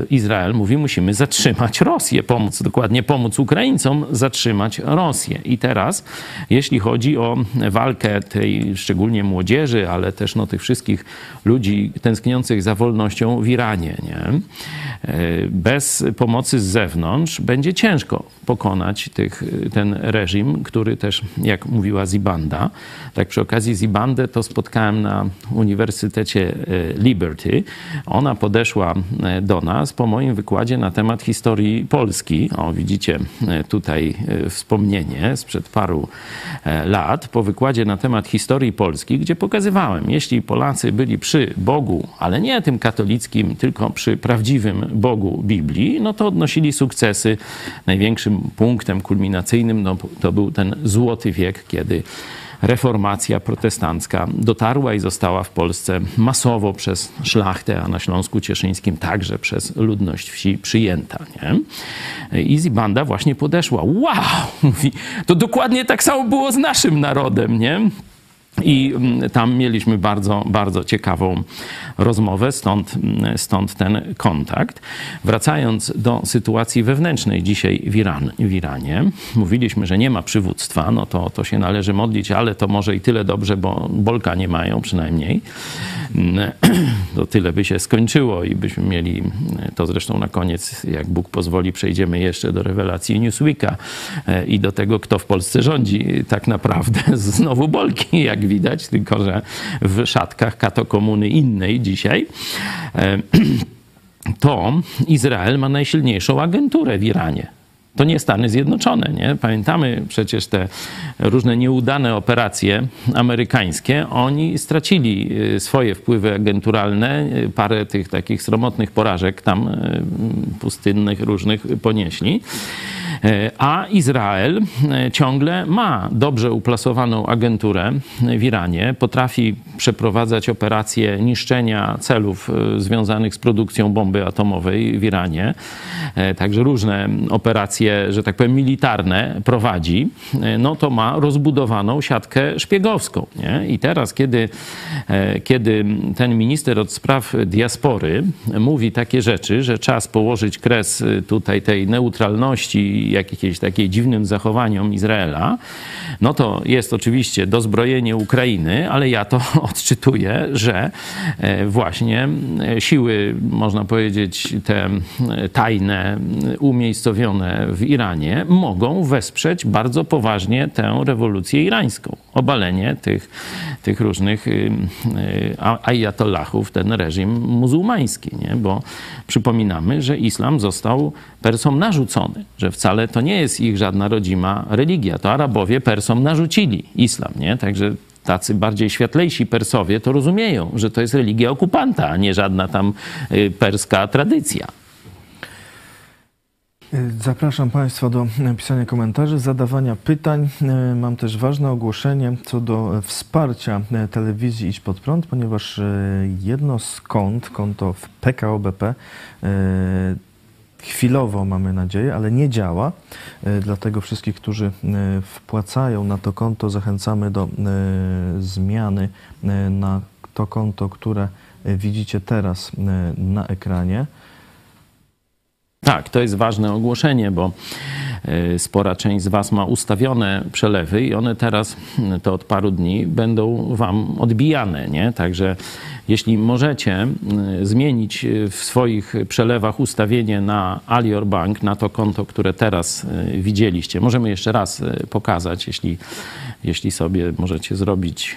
Izrael mówi, musimy zatrzymać Rosję, pomóc, dokładnie pomóc Ukraińcom zatrzymać Rosję. I teraz, jeśli chodzi o walkę tej szczególnie młodzieży, ale też no, tych wszystkich ludzi tęskniących za wolnością w Iranie, nie? bez pomocy z zewnątrz będzie ciężko pokonać tych, ten reżim, który też, jak mówiła Zibanda, tak przy okazji Zibandę to spotkałem na Uniwersytecie e, Liberty. Ona podeszła e, do nas po moim wykładzie na temat historii Polski. O, widzicie e, tutaj wspomnienie sprzed paru lat, po wykładzie na temat historii Polski, gdzie pokazywałem, jeśli Polacy byli przy Bogu, ale nie tym katolickim, tylko przy prawdziwym Bogu Biblii, no to odnosili sukcesy. Największym punktem kulminacyjnym no, to był ten złoty wiek, kiedy reformacja protestancka dotarła i została w Polsce masowo przez szlachtę, a na Śląsku Cieszyńskim także przez ludność wsi przyjęta. Nie? Easy Banda właśnie podeszła. Wow! Mówi, to dokładnie tak samo było z naszym narodem, nie? I mm, tam mieliśmy bardzo, bardzo ciekawą rozmowę, stąd, mm, stąd ten kontakt. Wracając do sytuacji wewnętrznej dzisiaj w, Iran, w Iranie, mówiliśmy, że nie ma przywództwa, no to, to się należy modlić, ale to może i tyle dobrze, bo Bolka nie mają przynajmniej. Mm, to tyle by się skończyło i byśmy mieli, to zresztą na koniec, jak Bóg pozwoli, przejdziemy jeszcze do rewelacji Newsweeka e, i do tego, kto w Polsce rządzi tak naprawdę. Znowu Bolki, jak widać, tylko że w szatkach katokomuny innej dzisiaj. To Izrael ma najsilniejszą agenturę w Iranie to nie Stany Zjednoczone. Nie? Pamiętamy przecież te różne nieudane operacje amerykańskie. Oni stracili y, swoje wpływy agenturalne, y, parę tych takich sromotnych porażek tam y, pustynnych różnych ponieśli. E, a Izrael e, ciągle ma dobrze uplasowaną agenturę w Iranie, potrafi przeprowadzać operacje niszczenia celów e, związanych z produkcją bomby atomowej w Iranie. Także różne operacje, że tak powiem, militarne prowadzi. No to ma rozbudowaną siatkę szpiegowską. Nie? I teraz, kiedy, kiedy ten minister od spraw diaspory mówi takie rzeczy, że czas położyć kres tutaj tej neutralności jakiejś takiej dziwnym zachowaniom Izraela, no to jest oczywiście dozbrojenie Ukrainy, ale ja to odczytuję, że e, właśnie e, siły, można powiedzieć, te e, tajne, umiejscowione w Iranie, mogą wesprzeć bardzo poważnie tę rewolucję irańską. Obalenie tych, tych różnych ajatollahów, ten reżim muzułmański, nie? bo przypominamy, że islam został Persom narzucony, że wcale to nie jest ich żadna rodzima religia. To Arabowie Persom narzucili islam, nie? Także tacy bardziej światlejsi Persowie to rozumieją, że to jest religia okupanta, a nie żadna tam y, perska tradycja. Zapraszam Państwa do pisania komentarzy, zadawania pytań. Mam też ważne ogłoszenie co do wsparcia telewizji Idź Pod Prąd, ponieważ jedno z kont, konto w PKO BP, chwilowo mamy nadzieję, ale nie działa. E, dlatego wszystkich, którzy e, wpłacają na to konto, zachęcamy do e, zmiany na to konto, które widzicie teraz na ekranie. Tak, to jest ważne ogłoszenie, bo spora część z Was ma ustawione przelewy i one teraz, to od paru dni, będą Wam odbijane, nie? Także jeśli możecie y, zmienić y, w swoich przelewach ustawienie na Alior Bank, na to konto, które teraz y, widzieliście, możemy jeszcze raz pokazać, jeśli, jeśli sobie możecie zrobić,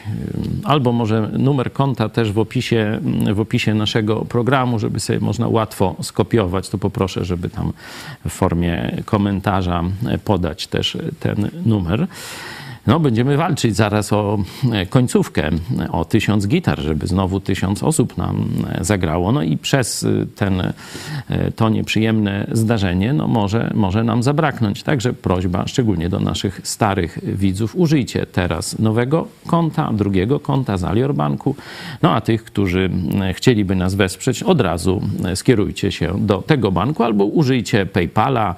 albo może numer konta też w opisie, w opisie naszego programu, żeby sobie można łatwo skopiować, to poproszę, żeby tam w formie komentarza podać też ten numer no, będziemy walczyć zaraz o e, końcówkę, o tysiąc gitar, żeby znowu tysiąc osób nam e, zagrało. No i przez e, ten, to nieprzyjemne zdarzenie no może, może nam zabraknąć. Także prośba, szczególnie do naszych starych widzów, użyjcie teraz nowego konta, drugiego konta z Alior Banku. No a tych, którzy chcieliby nas wesprzeć, od razu skierujcie się do tego banku albo użyjcie PayPala,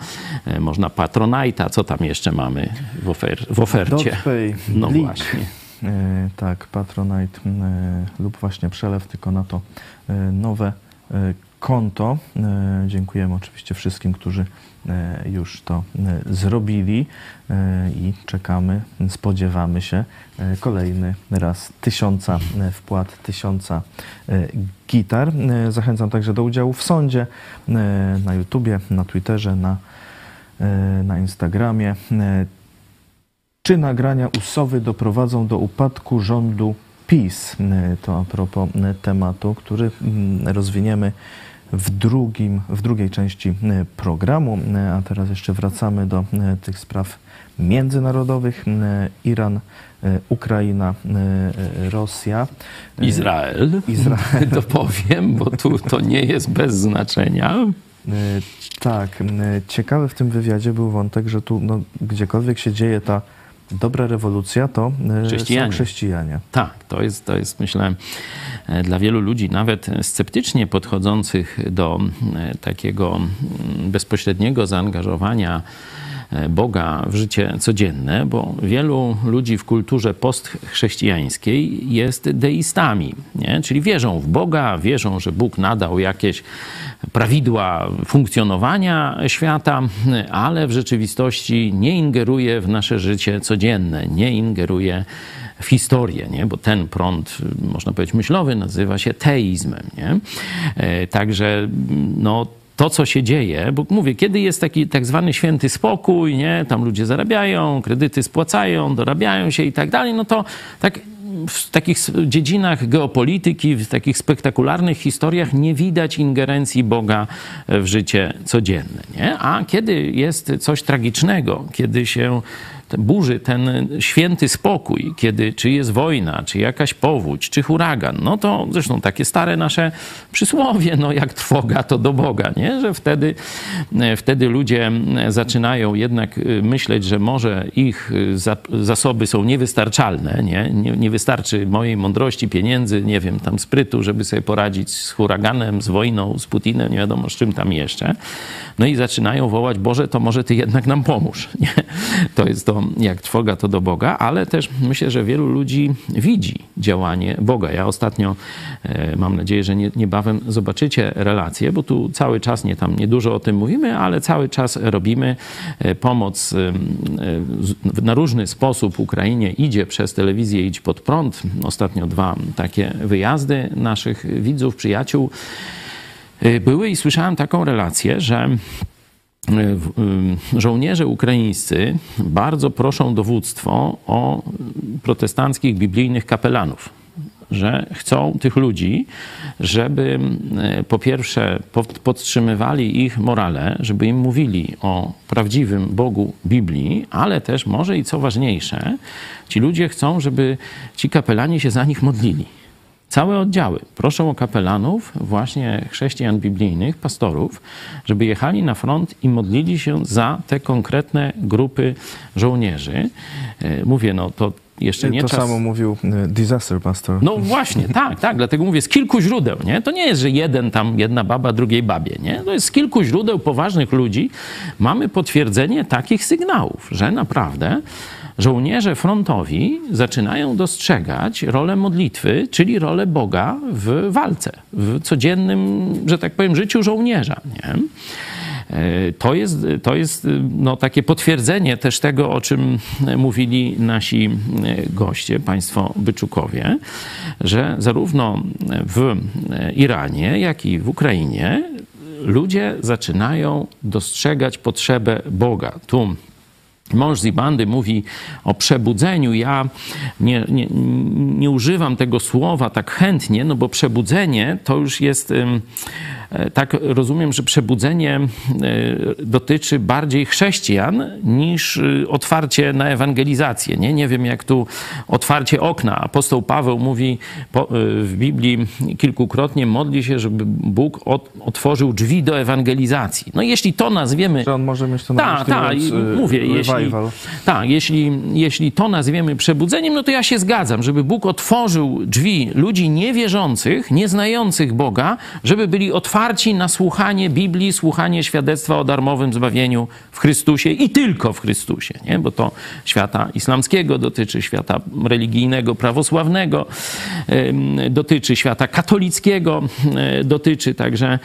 można Patronite'a, co tam jeszcze mamy w, ofer w ofercie. LifePay, No właśnie. e, tak, Patronite e, lub właśnie przelew, tylko na to e, nowe e, konto. E, Dziękujemy oczywiście wszystkim, którzy e, już to e, zrobili e, i czekamy, spodziewamy się e, kolejny raz tysiąca e, wpłat, tysiąca e, gitar. E, Zachęcam także do udziału w sądzie e, na YouTubie, na Twitterze, na, e, na Instagramie. Czy nagrania usowy doprowadzą do upadku rządu PiS? To a propos tematu, który mm, rozwiniemy w, drugim, w drugiej części e, programu. E, A teraz jeszcze wracamy do e, tych spraw międzynarodowych. Iran, Ukraina, Rosja. Izrael, Izrael. dopowiem, bo tu to nie jest bez znaczenia. Tak, ciekawy w tym wywiadzie był wątek, że tu no, gdziekolwiek się dzieje ta dobra rewolucja, to e, Chrześcijanie. są chrześcijanie. Tak, to jest, to jest myślę, e, dla wielu ludzi, nawet sceptycznie podchodzących do e, takiego bezpośredniego zaangażowania Boga w życie codzienne, bo wielu ludzi w kulturze postchrześcijańskiej jest deistami, nie? czyli wierzą w Boga, wierzą, że Bóg nadał jakieś prawidła funkcjonowania świata, ale w rzeczywistości nie ingeruje w nasze życie codzienne, nie ingeruje w historię, nie? bo ten prąd, można powiedzieć, myślowy nazywa się teizmem. Nie? E, Także no, to, co się dzieje, bo mówię, kiedy jest taki tak zwany święty spokój, nie? tam ludzie zarabiają, kredyty spłacają, dorabiają się i tak dalej, no to tak w takich dziedzinach geopolityki, w takich spektakularnych historiach nie widać ingerencji Boga w życie codzienne. Nie? A kiedy jest coś tragicznego, kiedy się burzy ten święty spokój, kiedy czy jest wojna, czy jakaś powódź, czy huragan, no to zresztą takie stare nasze przysłowie, no jak trwoga, to do Boga, nie? że wtedy, wtedy ludzie zaczynają jednak myśleć, że może ich za- zasoby są niewystarczalne, nie? Nie, nie wystarczy mojej mądrości, pieniędzy, nie wiem, tam sprytu, żeby sobie poradzić z huraganem, z wojną, z Putinem, nie wiadomo z czym tam jeszcze. No i zaczynają wołać, Boże, to może Ty jednak nam pomóż. Nie? To jest to, jak trwoga, to do Boga, ale też myślę, że wielu ludzi widzi działanie Boga. Ja ostatnio, e, mam nadzieję, że nie, niebawem zobaczycie relacje, bo tu cały czas, nie tam niedużo o tym mówimy, ale cały czas robimy e, pomoc e, na różny sposób Ukrainie idzie przez telewizję Idź Pod Prąd. Ostatnio dwa takie wyjazdy naszych widzów, przyjaciół były i słyszałem taką relację, że żołnierze ukraińscy bardzo proszą dowództwo o protestanckich biblijnych kapelanów. Że chcą tych ludzi, żeby y, po pierwsze pod- podtrzymywali ich morale, żeby im mówili o prawdziwym Bogu Biblii, ale też może i co ważniejsze, ci ludzie chcą, żeby ci kapelani się za nich modlili. Całe oddziały proszą o kapelanów, właśnie chrześcijan biblijnych, pastorów, żeby jechali na front i modlili się za te konkretne grupy żołnierzy. E, Mówię, no to jeszcze nie to czas... samo mówił e, Disaster Pastor. No właśnie, tak, tak, dlatego mówię z kilku źródeł, nie? To nie jest, że jeden tam, jedna baba drugiej babie, nie? To jest z kilku źródeł poważnych ludzi. Mamy potwierdzenie takich sygnałów, że naprawdę żołnierze frontowi zaczynają dostrzegać rolę modlitwy, czyli rolę Boga w walce, w codziennym, że tak powiem, życiu żołnierza, nie? E, To jest, to jest no, takie potwierdzenie też tego, o czym mówili nasi e, goście, państwo Byczukowie, że zarówno w Iranie, jak i w Ukrainie ludzie zaczynają dostrzegać potrzebę Boga. Tu Mąż Zibandy mówi o przebudzeniu. Ja nie, nie, nie używam tego słowa tak chętnie, no bo przebudzenie to już jest. e, Tak rozumiem, że przebudzenie e, dotyczy bardziej chrześcijan niż y, otwarcie na ewangelizację. Nie, nie wiem, jak tu otwarcie okna. Apostoł Paweł mówi w Biblii kilkukrotnie, modli się, żeby Bóg otworzył drzwi do ewangelizacji. No jeśli to nazwiemy Że on może mieć to na mówiąc, i e, mówię, jeśli, jeśli, jeśli to nazwiemy przebudzeniem, no to ja się zgadzam, żeby Bóg otworzył drzwi ludzi niewierzących, nieznających Boga, żeby byli otwarci otwarci na słuchanie Biblii, słuchanie świadectwa o darmowym zbawieniu w Chrystusie i tylko w Chrystusie, nie? bo to świata islamskiego dotyczy, świata religijnego, prawosławnego, dotyczy świata katolickiego, dotyczy także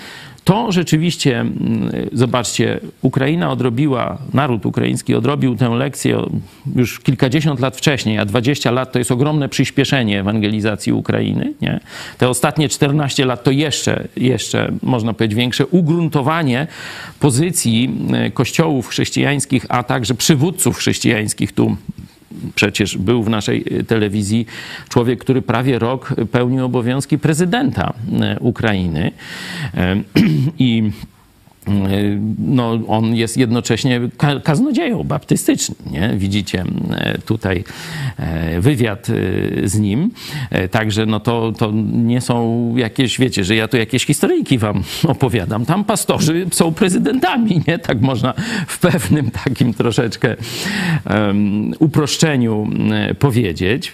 to rzeczywiście, mm, zobaczcie, Ukraina odrobiła, naród ukraiński odrobił tę lekcję już kilkadziesiąt lat wcześniej, a 20 lat to jest ogromne przyspieszenie ewangelizacji Ukrainy. Nie? Te ostatnie 14 lat to jeszcze, jeszcze, można powiedzieć, większe ugruntowanie pozycji e, kościołów chrześcijańskich, a także przywódców chrześcijańskich tu przecież był w naszej e, telewizji człowiek, który prawie rok pełnił obowiązki prezydenta e, Ukrainy. I no, on jest jednocześnie kaznodzieją baptystycznym. Nie? Widzicie e, tutaj e, wywiad e, z nim. Także no to, to nie są jakieś, wiecie, że ja tu jakieś historyjki wam opowiadam. Tam pastorzy są prezydentami, nie? Tak można w pewnym takim troszeczkę um, uproszczeniu powiedzieć.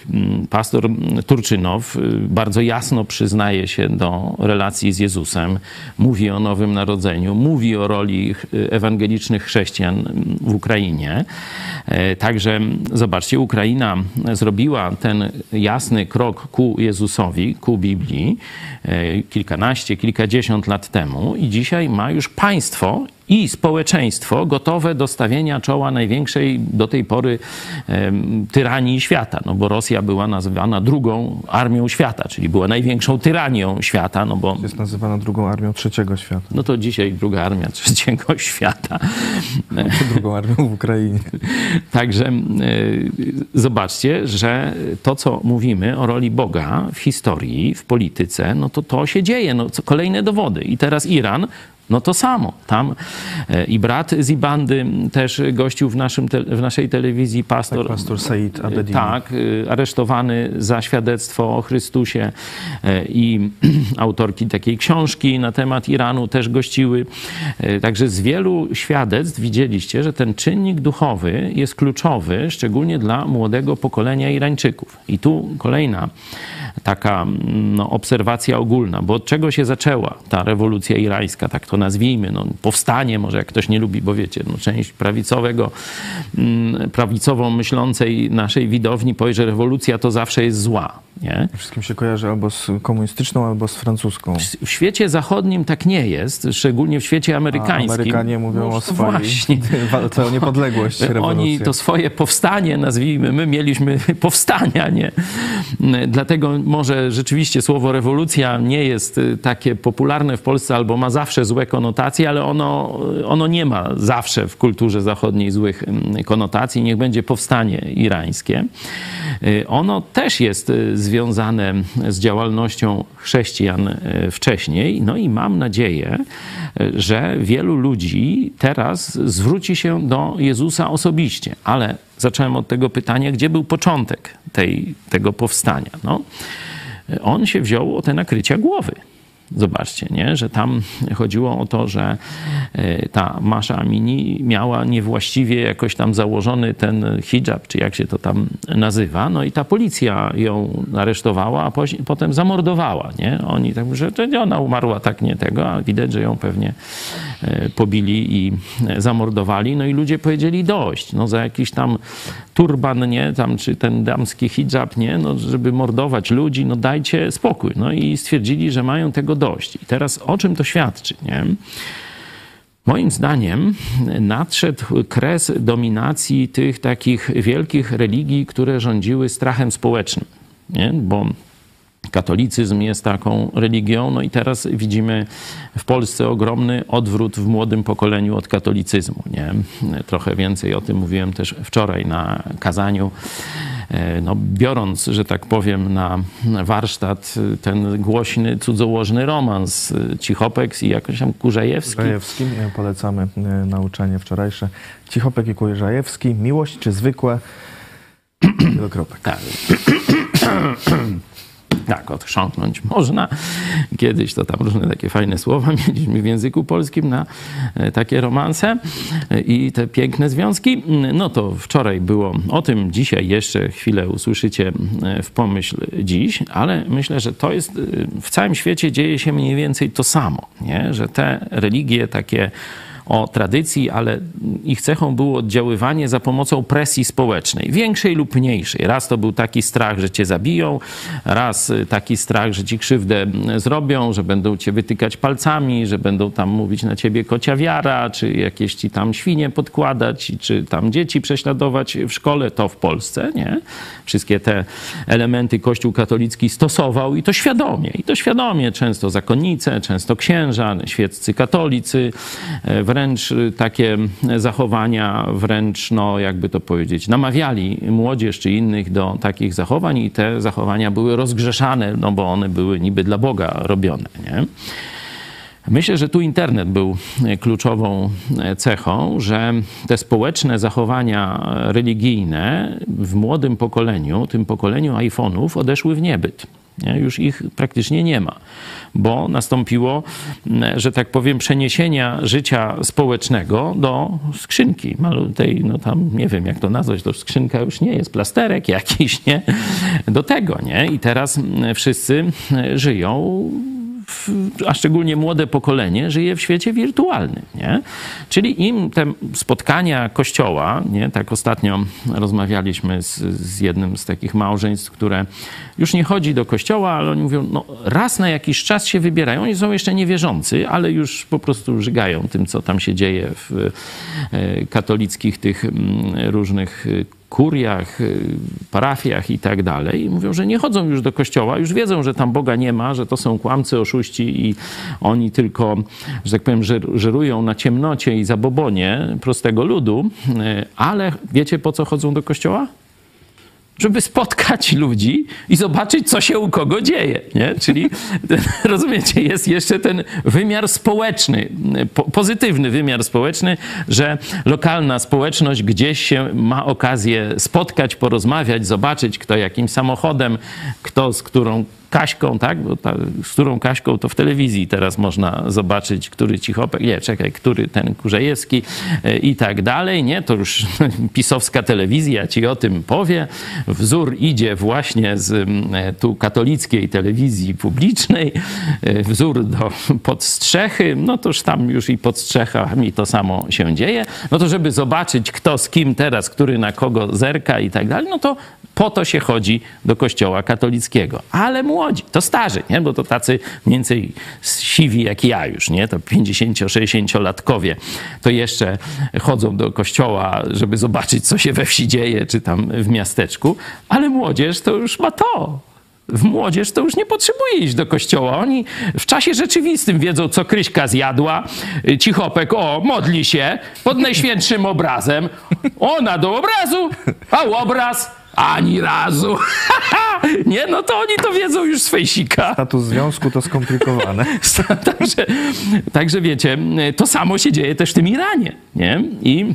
Pastor Turczynow bardzo jasno przyznaje się do relacji z Jezusem, mówi o Nowym Narodzeniu, mówi mówi o roli ewangelicznych chrześcijan w Ukrainie. E, także zobaczcie, Ukraina zrobiła ten jasny krok ku Jezusowi, ku Biblii e, kilkanaście, kilkadziesiąt lat temu i dzisiaj ma już państwo i społeczeństwo gotowe do stawienia czoła największej do tej pory tyranii świata, no bo Rosja była nazywana drugą armią świata, czyli była największą tyranią świata, no bo... Jest nazywana drugą armią trzeciego świata. No to dzisiaj druga armia trzeciego świata. No, drugą armią w Ukrainie. Także zobaczcie, że to, co mówimy o roli Boga w historii, w polityce, no to to się dzieje. No, kolejne dowody. I teraz Iran no to samo. Tam e, i brat z Ibandy też gościł w, naszym w naszej telewizji pastor. Tak, pastor Said Abedini. Tak, e, aresztowany za świadectwo o Chrystusie e, i autorki takiej książki na temat Iranu też gościły. Także z wielu świadectw widzieliście, że ten czynnik duchowy jest kluczowy, szczególnie dla młodego pokolenia Irańczyków. I tu kolejna taka no, obserwacja ogólna, bo od czego się zaczęła ta rewolucja irańska, tak to nazwijmy, no, powstanie, może jak ktoś nie lubi, bo wiecie, no, część prawicowego, mm, prawicową myślącej naszej widowni powie, że rewolucja to zawsze jest zła. Nie? Wszystkim się kojarzy albo z komunistyczną, albo z francuską. W, w świecie zachodnim tak nie jest, szczególnie w świecie amerykańskim. A Amerykanie mówią no, o swojej właśnie. walce o niepodległość, rewolucję. Oni to swoje powstanie, nazwijmy, my mieliśmy powstania, nie? Dlatego może rzeczywiście słowo rewolucja nie jest y, takie popularne w Polsce albo ma zawsze złe konotacje, ale ono, ono nie ma zawsze w kulturze zachodniej złych mm, konotacji. Niech będzie powstanie irańskie. Y, ono też jest y, związane z działalnością chrześcijan wcześniej. No i mam nadzieję, że wielu ludzi teraz zwróci się do Jezusa osobiście. Ale zacząłem od tego pytania, gdzie był początek tej, tego powstania. No, on się wziął o te nakrycia głowy. Zobaczcie, nie? że tam chodziło o to, że e, ta Masza Amini miała niewłaściwie jakoś tam założony ten hijab, czy jak się to tam nazywa, no i ta policja ją aresztowała, a potem zamordowała. Nie? Oni tak, że ona umarła tak nie tego, a widać, że ją pewnie e, pobili i zamordowali. No i ludzie powiedzieli dość, no za jakiś tam turban, nie, tam, czy ten damski hijab, nie, no żeby mordować ludzi, no dajcie spokój. No i stwierdzili, że mają tego dość. I teraz o czym to świadczy? Nie? Moim zdaniem nadszedł kres dominacji tych takich wielkich religii, które rządziły strachem społecznym. Nie? Bo katolicyzm jest taką religią, no i teraz widzimy w Polsce ogromny odwrót w młodym pokoleniu od katolicyzmu. Nie? Trochę więcej o tym mówiłem też wczoraj na kazaniu. E, no, biorąc, że tak powiem, na warsztat ten głośny, cudzołożny romans e, Cichopek i jakoś tam Kurzajewski. Kurzajewski, polecamy e, nauczanie wczorajsze. Cichopek i Kurzajewski, miłość czy zwykłe? Kropek. Tak. Tak, odchrząknąć można. Kiedyś to tam różne takie fajne słowa mieliśmy w języku polskim na e, takie romanse e, i te piękne związki. No to wczoraj było o tym, dzisiaj jeszcze chwilę usłyszycie e, w pomyśl dziś, ale myślę, że to jest w całym świecie dzieje się mniej więcej to samo, nie? że te religie takie o tradycji, ale ich cechą było oddziaływanie za pomocą presji społecznej, większej lub mniejszej. Raz to był taki strach, że cię zabiją, raz taki strach, że ci krzywdę zrobią, że będą cię wytykać palcami, że będą tam mówić na ciebie kocia wiara, czy jakieś ci tam świnie podkładać, czy tam dzieci prześladować w szkole, to w Polsce, nie? Wszystkie te elementy Kościół katolicki stosował i to świadomie. I to świadomie, często zakonnice, często księża, świeccy katolicy, w wręcz y, takie zachowania, wręcz, no jakby to powiedzieć, namawiali młodzież czy innych do takich zachowań i te zachowania były rozgrzeszane, no bo one były niby dla Boga robione, nie? Myślę, że tu internet był kluczową cechą, że te społeczne zachowania religijne w młodym pokoleniu, tym pokoleniu iPhone'ów, odeszły w niebyt. Nie? Już ich praktycznie nie ma, bo nastąpiło, że tak powiem, przeniesienia życia społecznego do skrzynki. Tej, no tam nie wiem jak to nazwać, to skrzynka już nie jest, plasterek jakiś, nie? Do tego, nie? I teraz wszyscy żyją a szczególnie młode pokolenie, żyje w świecie wirtualnym. Nie? Czyli im te spotkania kościoła, nie? tak ostatnio rozmawialiśmy z, z jednym z takich małżeństw, które już nie chodzi do kościoła, ale oni mówią, no raz na jakiś czas się wybierają. Oni są jeszcze niewierzący, ale już po prostu żygają tym, co tam się dzieje w e, katolickich tych mm, różnych kuriach, y, parafiach i tak dalej. I mówią, że nie chodzą już do kościoła, już wiedzą, że tam Boga nie ma, że to są kłamcy, oszuści i oni tylko, że tak powiem, żerują na ciemnocie i zabobonie prostego ludu. Y, ale wiecie, po co chodzą do kościoła? Żeby spotkać ludzi i zobaczyć, co się u kogo dzieje. Nie? Czyli, rozumiecie, jest jeszcze ten wymiar społeczny, po, pozytywny wymiar społeczny, że lokalna społeczność gdzieś się ma okazję spotkać, porozmawiać, zobaczyć, kto jakimś samochodem, kto z którą Kaśką, tak? Bo ta, z którą Kaśką to w telewizji teraz można zobaczyć, który Cichopek, nie, czekaj, który ten Kurzejewski e, i tak dalej, nie? To już pisowska telewizja ci o tym powie. Wzór idzie właśnie z e, tu katolickiej telewizji publicznej, e, wzór do podstrzechy, no toż tam już i pod strzechami to samo się dzieje. No to żeby zobaczyć, kto z kim teraz, który na kogo zerka i tak dalej, no to po to się chodzi do kościoła katolickiego. Ale młodzi, to starzy, nie? bo to tacy mniej więcej siwi jak ja już, nie? to 50-60-latkowie, to jeszcze chodzą do kościoła, żeby zobaczyć, co się we wsi dzieje, czy tam w miasteczku, ale młodzież to już ma to. W młodzież to już nie potrzebuje iść do kościoła. Oni w czasie rzeczywistym wiedzą, co Kryśka zjadła. Cichopek, o, modli się pod najświętszym obrazem. Ona do obrazu, a obraz ani razu. nie, no to oni to wiedzą już z fejsika. Status związku to skomplikowane. także, także wiecie, to samo się dzieje też w tym Iranie, nie? I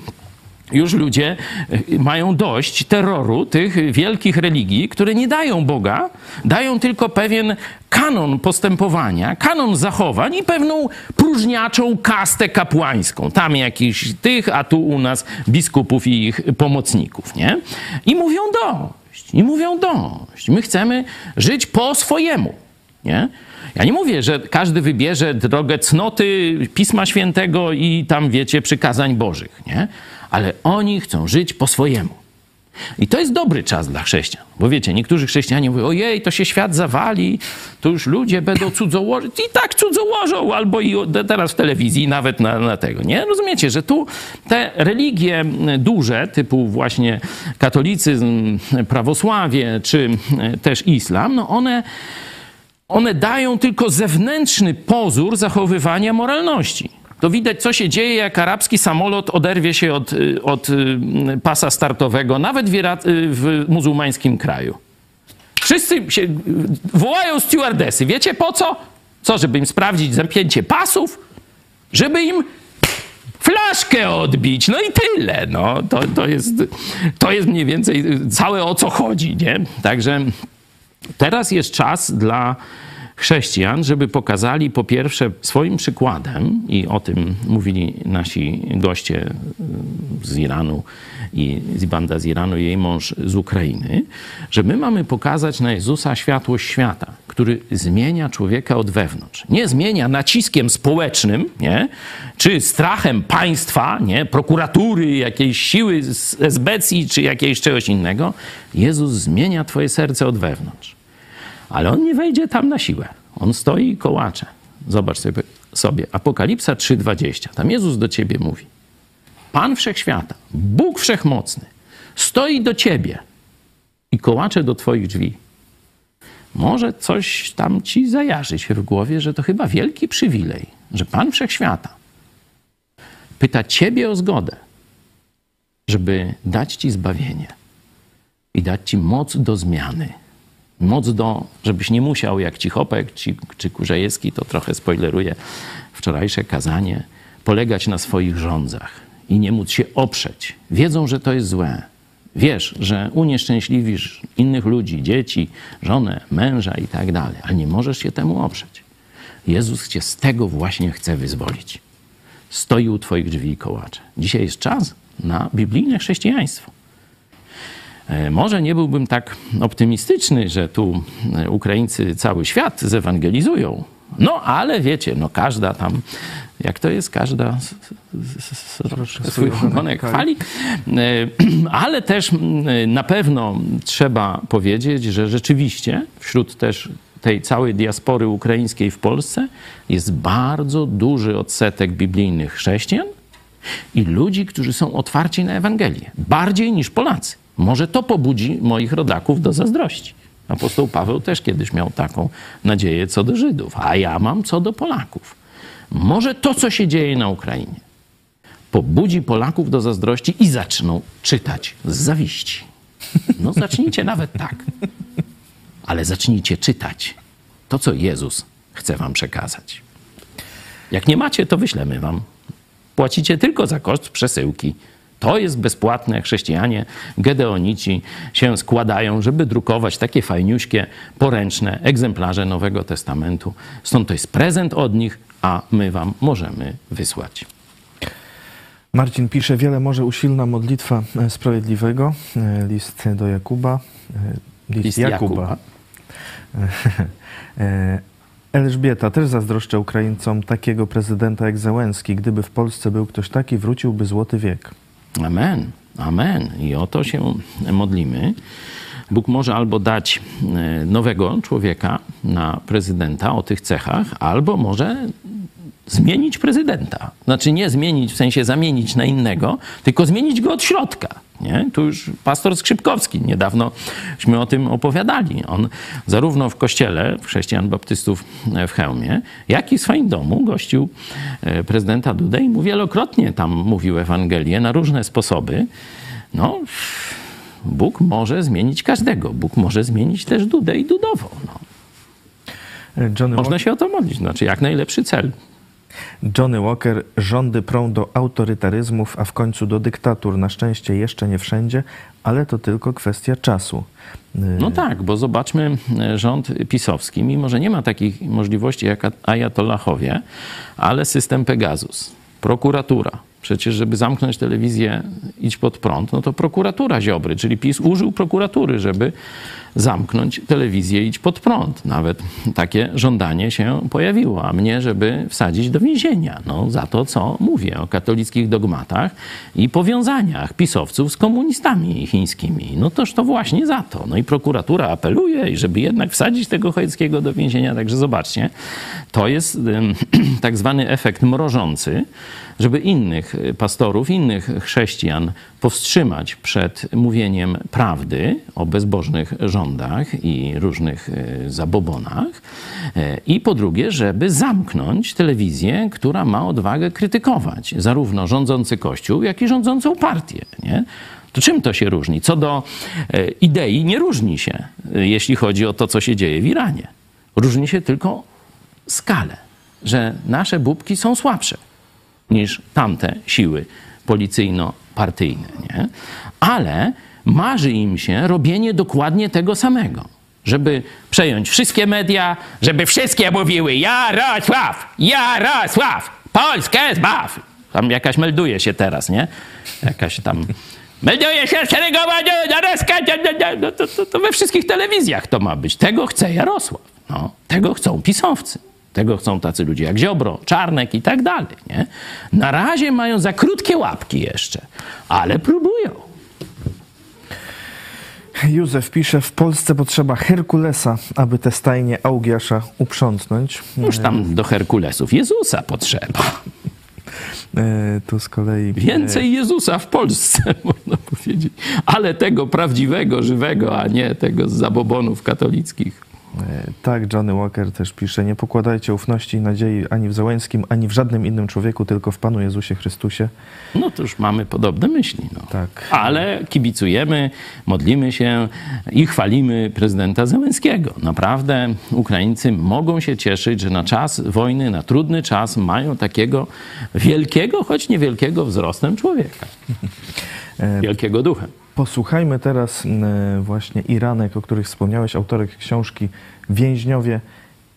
już ludzie e, mają dość terroru tych wielkich religii, które nie dają Boga, dają tylko pewien kanon postępowania, kanon zachowań i pewną próżniaczą kastę kapłańską. Tam jakiś tych, a tu u nas biskupów i ich pomocników, nie? I mówią dość, i mówią dość. My chcemy żyć po swojemu, nie? Ja nie mówię, że każdy wybierze drogę cnoty Pisma Świętego i tam, wiecie, przykazań Bożych, nie? Ale oni chcą żyć po swojemu. I to jest dobry czas dla chrześcijan. Bo wiecie, niektórzy chrześcijanie mówią, ojej, to się świat zawali, to już ludzie będą cudzołożyć. I tak cudzołożą, albo i teraz w telewizji, nawet na, na tego. Nie? Rozumiecie, że tu te religie duże, typu właśnie katolicyzm, prawosławie, czy też islam, no one, one dają tylko zewnętrzny pozór zachowywania moralności to widać, co się dzieje, jak arabski samolot oderwie się od, y, od y, pasa startowego, nawet w, y, w muzułmańskim kraju. Wszyscy się wołają stewardesy. Wiecie po co? Co, żeby im sprawdzić zamknięcie pasów? Żeby im flaszkę odbić. No i tyle. No, to, to, jest, to jest mniej więcej całe o co chodzi, nie? Także Teraz jest czas dla chrześcijan, żeby pokazali po pierwsze swoim przykładem, i o tym mówili nasi goście z Iranu i Zibanda z Iranu jej mąż z Ukrainy, że my mamy pokazać na Jezusa światłość świata, który zmienia człowieka od wewnątrz. Nie zmienia naciskiem społecznym, nie? czy strachem państwa, nie? prokuratury, jakiejś siły z esbecji, czy jakiejś czegoś innego. Jezus zmienia twoje serce od wewnątrz. Ale on nie wejdzie tam na siłę. On stoi i kołacze. Zobacz sobie, sobie. Apokalipsa 3:20. Tam Jezus do ciebie mówi. Pan Wszechświata, Bóg Wszechmocny, stoi do ciebie i kołacze do twoich drzwi. Może coś tam ci zajarzy się w głowie, że to chyba wielki przywilej, że Pan Wszechświata pyta ciebie o zgodę, żeby dać ci zbawienie i dać ci moc do zmiany moc do, żebyś nie musiał jak Cichopek czy, czy Kurzejewski, to trochę spoileruje wczorajsze kazanie, polegać na swoich rządzach i nie móc się oprzeć. Wiedzą, że to jest złe. Wiesz, że unieszczęśliwisz innych ludzi, dzieci, żonę, męża i tak dalej, ale nie możesz się temu oprzeć. Jezus cię z tego właśnie chce wyzwolić. Stoi u twoich drzwi i kołacze. Dzisiaj jest czas na biblijne chrześcijaństwo. E, może nie byłbym tak optymistyczny, że tu e, Ukraińcy cały świat zewangelizują. No ale wiecie, no każda tam, jak to jest, każda swój ogonek chwali. E, ale też na pewno trzeba powiedzieć, że rzeczywiście wśród też tej całej diaspory ukraińskiej w Polsce jest bardzo duży odsetek biblijnych chrześcijan i ludzi, którzy są otwarci na Ewangelię. Bardziej niż Polacy. Może to pobudzi moich rodaków do zazdrości. Apostoł Paweł też kiedyś miał taką nadzieję co do Żydów, a ja mam co do Polaków. Może to, co się dzieje na Ukrainie, pobudzi Polaków do zazdrości i zaczną czytać z zawiści. No zacznijcie nawet tak. Ale zacznijcie czytać to, co Jezus chce wam przekazać. Jak nie macie, to wyślemy wam. Płacicie tylko za koszt przesyłki. To jest bezpłatne. Chrześcijanie, gedeonici się składają, żeby drukować takie fajniuśkie, poręczne egzemplarze Nowego Testamentu. Stąd to jest prezent od nich, a my wam możemy wysłać. Marcin pisze, wiele może usilna modlitwa e, sprawiedliwego. E, list do Jakuba. E, list, List Jakuba. Jakuba. Elżbieta, też zazdroszczę Ukraińcom takiego prezydenta jak Zełenski. Gdyby w Polsce był ktoś taki, wróciłby złoty wiek. Amen, amen. I o to się modlimy. Bóg może albo dać e, nowego człowieka na prezydenta o tych cechach, albo może zmienić prezydenta. Znaczy nie zmienić w sensie zamienić na innego, tylko zmienić go od środka. Nie? Tu już pastor Skrzypkowski niedawnośmy o tym opowiadali. On zarówno w kościele w chrześcijan baptystów w Chełmie, jak i w swoim domu gościł e, prezydenta Dudę i mu wielokrotnie tam mówił Ewangelię na różne sposoby. No, Bóg może zmienić każdego. Bóg może zmienić też Dudę i Dudowo. No. Można się o to modlić. Znaczy, jak najlepszy cel. Johnny Walker, rządy prą do autorytaryzmów, a w końcu do dyktatur. Na szczęście jeszcze nie wszędzie, ale to tylko kwestia czasu. No tak, bo zobaczmy e, rząd pisowski, mimo że nie ma takich możliwości jak ajatollahowie, ale system Pegasus, prokuratura, Przecież, żeby zamknąć telewizję, idź pod prąd, no to prokuratura Ziobry, czyli PiS użył prokuratury, żeby zamknąć telewizję, idź pod prąd. Nawet takie żądanie się pojawiło, a mnie, żeby wsadzić do więzienia. No, za to, co mówię o katolickich dogmatach i powiązaniach pisowców z komunistami chińskimi. No toż to właśnie za to. No i prokuratura apeluje, i żeby jednak wsadzić tego Chojeckiego do więzienia. Także zobaczcie, to jest tak zwany efekt mrożący, żeby innych pastorów, innych chrześcijan powstrzymać przed mówieniem prawdy o bezbożnych rządach i różnych e, zabobonach. E, I po drugie, żeby zamknąć telewizję, która ma odwagę krytykować zarówno rządzący Kościół, jak i rządzącą partię. Nie? To czym to się różni? Co do e, idei, nie różni się, jeśli chodzi o to, co się dzieje w Iranie. Różni się tylko skalę, że nasze bubki są słabsze niż tamte siły policyjno-partyjne. Nie? Ale marzy im się robienie dokładnie tego samego. żeby przejąć wszystkie media, żeby wszystkie mówiły Jarosław, Jarosław, Polskę zbaw. Tam jakaś melduje się teraz, nie? Jakaś tam melduje się szeregowa, no to, to, to we wszystkich telewizjach to ma być. Tego chce Jarosław. No, tego chcą pisowcy. Tego chcą tacy ludzie jak Ziobro, Czarnek i tak dalej. Nie? Na razie mają za krótkie łapki jeszcze, ale próbują. Józef pisze, w Polsce potrzeba Herkulesa, aby te stajnie Augiasza uprzątnąć. Już tam do Herkulesów Jezusa potrzeba. E, tu z kolei... Więcej Jezusa w Polsce, można powiedzieć. Ale tego prawdziwego, żywego, a nie tego z zabobonów katolickich. E, tak, Johnny Walker też pisze, nie pokładajcie ufności i nadziei ani w Załęskim, ani w żadnym innym człowieku, tylko w Panu Jezusie Chrystusie. No to już mamy podobne myśli. No. Tak. Ale kibicujemy, modlimy się i chwalimy prezydenta Załęskiego. Naprawdę Ukraińcy mogą się cieszyć, że na czas wojny, na trudny czas mają takiego wielkiego, choć niewielkiego wzrostem człowieka. Wielkiego duchem. Posłuchajmy teraz e, właśnie Iranek, o których wspomniałeś, autorek książki Więźniowie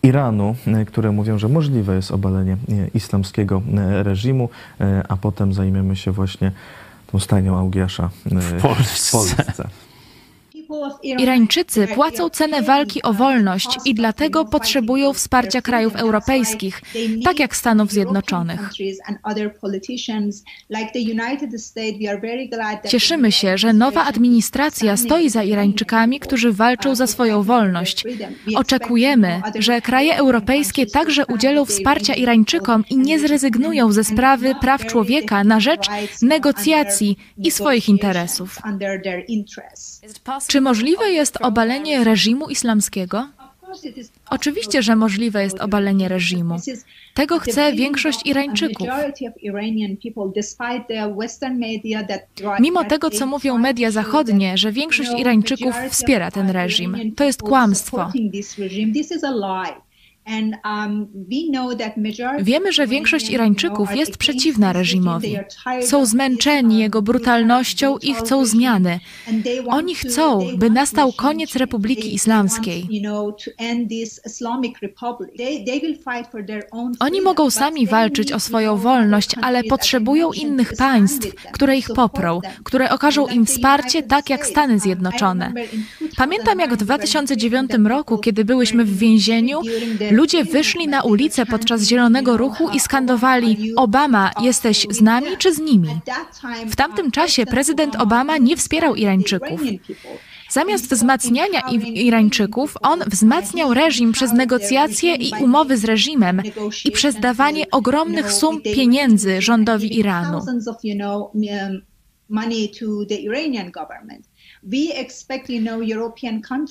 Iranu, e, które mówią, że możliwe jest obalenie e, islamskiego reżimu, a potem zajmiemy się właśnie tą stajnią Augiasza w Polsce. W Polsce. Irańczycy płacą cenę walki o wolność i dlatego potrzebują wsparcia krajów europejskich, tak jak Stanów Zjednoczonych. Cieszymy się, że nowa administracja stoi za Irańczykami, którzy walczą za swoją wolność. Oczekujemy, że kraje europejskie także udzielą wsparcia Irańczykom i nie zrezygnują ze sprawy praw człowieka na rzecz negocjacji i swoich interesów. Czy możliwe jest obalenie reżimu islamskiego? Oczywiście, że możliwe jest obalenie reżimu. Tego chce większość Irańczyków. Mimo tego, co mówią media zachodnie, że większość Irańczyków wspiera ten reżim, to jest kłamstwo. Wiemy, że większość Irańczyków jest przeciwna reżimowi. Są zmęczeni jego brutalnością i chcą zmiany. Oni chcą, by nastał koniec Republiki Islamskiej. Oni mogą sami walczyć o swoją wolność, ale potrzebują innych państw, które ich poprą, które okażą im wsparcie, tak jak Stany Zjednoczone. Pamiętam, jak w 2009 roku, kiedy byłyśmy w więzieniu, ludzie wyszli na ulicę podczas Zielonego Ruchu i skandowali: Obama, jesteś z nami czy z nimi? W tamtym czasie prezydent Obama nie wspierał Irańczyków. Zamiast wzmacniania Irańczyków, on wzmacniał reżim przez negocjacje i umowy z reżimem i przez dawanie ogromnych sum pieniędzy rządowi Iranu.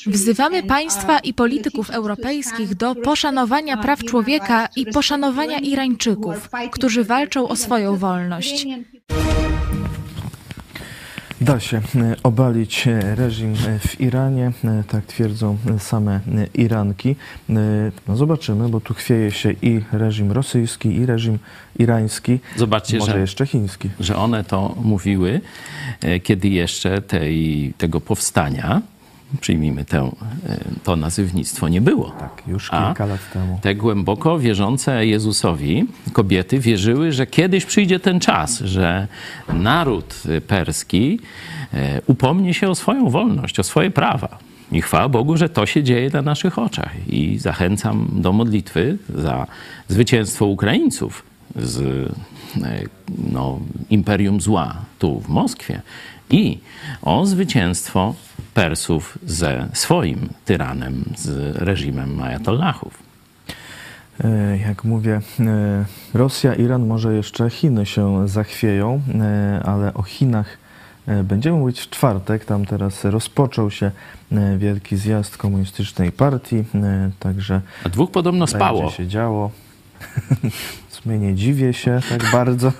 Wzywamy państwa i polityków europejskich do poszanowania praw człowieka i poszanowania Irańczyków, którzy walczą o swoją wolność. Da się e, obalić e, reżim e, w Iranie, tak twierdzą same Iranki. No zobaczymy, bo tu chwieje się i reżim rosyjski, i reżim irański, Zobaczcie, może że, jeszcze chiński. że one to mówiły, kiedy jeszcze tej, tego powstania, przyjmijmy tę, to nazywnictwo, nie było. Tak, już A kilka lat temu. Te głęboko wierzące Jezusowi kobiety wierzyły, że kiedyś przyjdzie ten czas, że naród perski e, upomni się o swoją wolność, o swoje prawa. I chwała Bogu, że to się dzieje na naszych oczach. I zachęcam do modlitwy za zwycięstwo Ukraińców z e, no, imperium zła tu w Moskwie i o zwycięstwo Persów ze swoim tyranem, z reżimem ajatollahów. E, Jak mówię, e, Rosja, Iran, może jeszcze Chiny się zachwieją, e, ale o Chinach będziemy mówić w czwartek. Tam teraz rozpoczął się wielki zjazd komunistycznej partii, także A dwóch podobno spało. się działo. W sumie nie dziwię się tak bardzo,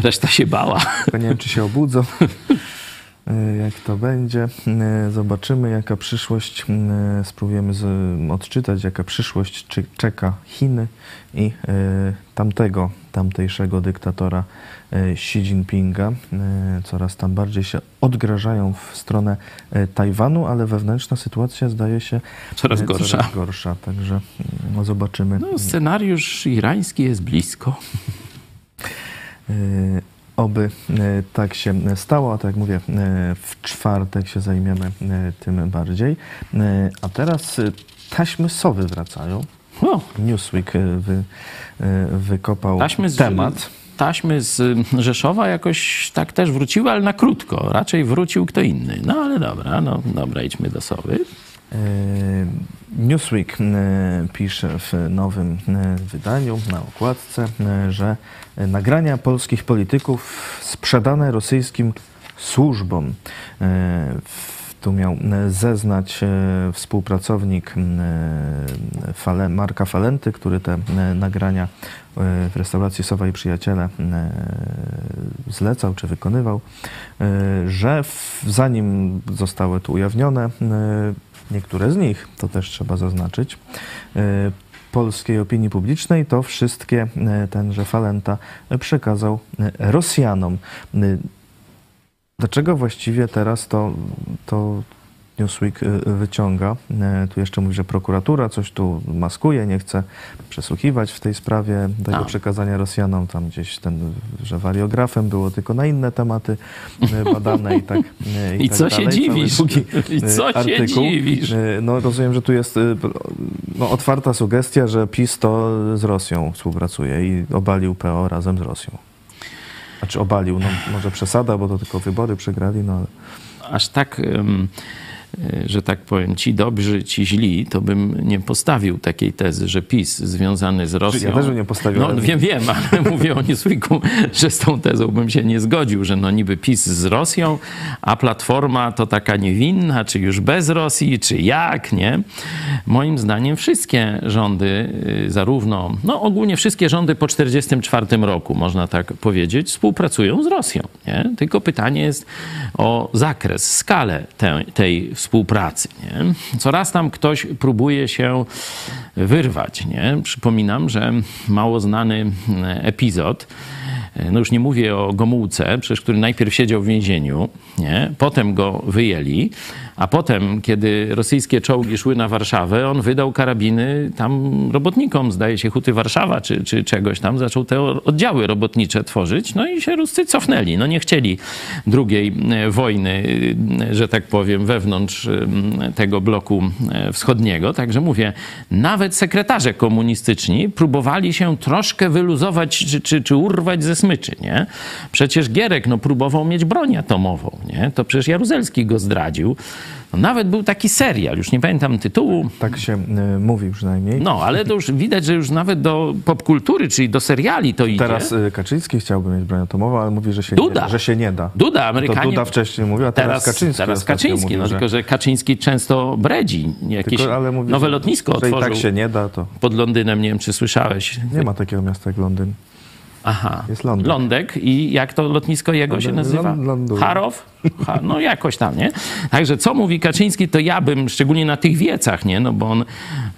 Reszta się bała. tylko nie wiem, czy się obudzą. E, jak to będzie. E, zobaczymy, jaka przyszłość, e, spróbujemy z, odczytać, jaka przyszłość czy, czeka Chiny i tamtego, tamtejszego dyktatora Xi Jinpinga. Coraz tam bardziej się odgrażają w stronę Tajwanu, ale wewnętrzna sytuacja zdaje się coraz gorsza. Coraz gorsza także no, zobaczymy. No, scenariusz irański jest blisko. Oby e, tak się stało, a tak jak mówię, e, w czwartek się zajmiemy e, tym bardziej. A teraz taśmy sowy wracają. O. Newsweek wy, wykopał taśmy z, temat. Taśmy z Rzeszowa jakoś tak też wróciły, ale na krótko. Raczej wrócił kto inny. No ale dobra, no dobra, idźmy do sowy. Newsweek pisze w nowym wydaniu na okładce, że nagrania polskich polityków sprzedane rosyjskim służbom. Tu miał zeznać współpracownik Marka Falenty, który te nagrania w restauracji Sowa i Przyjaciele zlecał czy wykonywał, że zanim zostały tu ujawnione, niektóre z nich, to też trzeba zaznaczyć, e, polskiej opinii publicznej, to wszystkie e, tenże Falenta przekazał e, Rosjanom. Dlaczego właściwie teraz to, to Newsweek y, wyciąga. E, tu jeszcze mówi, że prokuratura coś tu maskuje, nie chce przesłuchiwać w tej sprawie tego A. przekazania Rosjanom. Tam gdzieś ten, że wariografem było tylko na inne tematy e, badane i tak e, I, I tak co dalej. się dziwisz? I co artykuł. się dziwisz? No rozumiem, że tu jest no, otwarta sugestia, że PiS to z Rosją współpracuje i obalił PO razem z Rosją. Znaczy obalił, no może przesada, bo to tylko wybory przegrali, no ale... Aż tak... Um że tak powiem, ci dobrzy, ci źli, to bym nie postawił takiej tezy, że PiS związany z Rosją... Ja też bym nie postawił. No wiem, wiem, ale mówię o Newsweeku, że z tą tezą bym się nie zgodził, że no niby PiS z Rosją, a Platforma to taka niewinna, czy już bez Rosji, czy jak, nie? Moim zdaniem wszystkie rządy, y, zarówno, no ogólnie wszystkie rządy po 1944 roku, można tak powiedzieć, współpracują z Rosją, nie? Tylko pytanie jest o zakres, skalę tej, tej współpracy. Nie? Coraz tam ktoś próbuje się wyrwać. Nie? Przypominam, że mało znany epizod, no już nie mówię o Gomułce, przecież który najpierw siedział w więzieniu, nie? potem go wyjęli, a potem, kiedy rosyjskie czołgi szły na Warszawę, on wydał karabiny tam robotnikom, zdaje się, Huty Warszawa czy, czy czegoś tam, zaczął te oddziały robotnicze tworzyć, no i się Ruscy cofnęli. No nie chcieli drugiej e, wojny, e, że tak powiem, wewnątrz e, tego bloku wschodniego. Także mówię, nawet sekretarze komunistyczni próbowali się troszkę wyluzować czy, czy, czy urwać ze smyczy, nie? Przecież Gierek no, próbował mieć broń atomową, nie? To przecież Jaruzelski go zdradził. No, nawet był taki serial, już nie pamiętam tytułu. Tak się y, mówi przynajmniej. No, ale to już widać, że już nawet do popkultury, czyli do seriali to idzie. Teraz y, Kaczyński chciałby mieć broń atomową, ale mówi, że się, Duda. Nie, że się nie da. Duda, Amerykanie. To Duda wcześniej mówił, a teraz, teraz Kaczyński. Teraz Kaczyński, mówił, no że... tylko że Kaczyński często bredzi. Jakieś tylko, mówi, nowe lotnisko że otworzył. i tak się nie da, to... Pod Londynem, nie wiem, czy słyszałeś. Nie ma takiego miasta jak Londyn. Aha. Jest Lądek. Lądek i jak to lotnisko jego się nazywa? Harow? Ha, no jakoś tam, nie? Także co mówi Kaczyński, to ja bym, szczególnie na tych wiecach, nie? No bo on,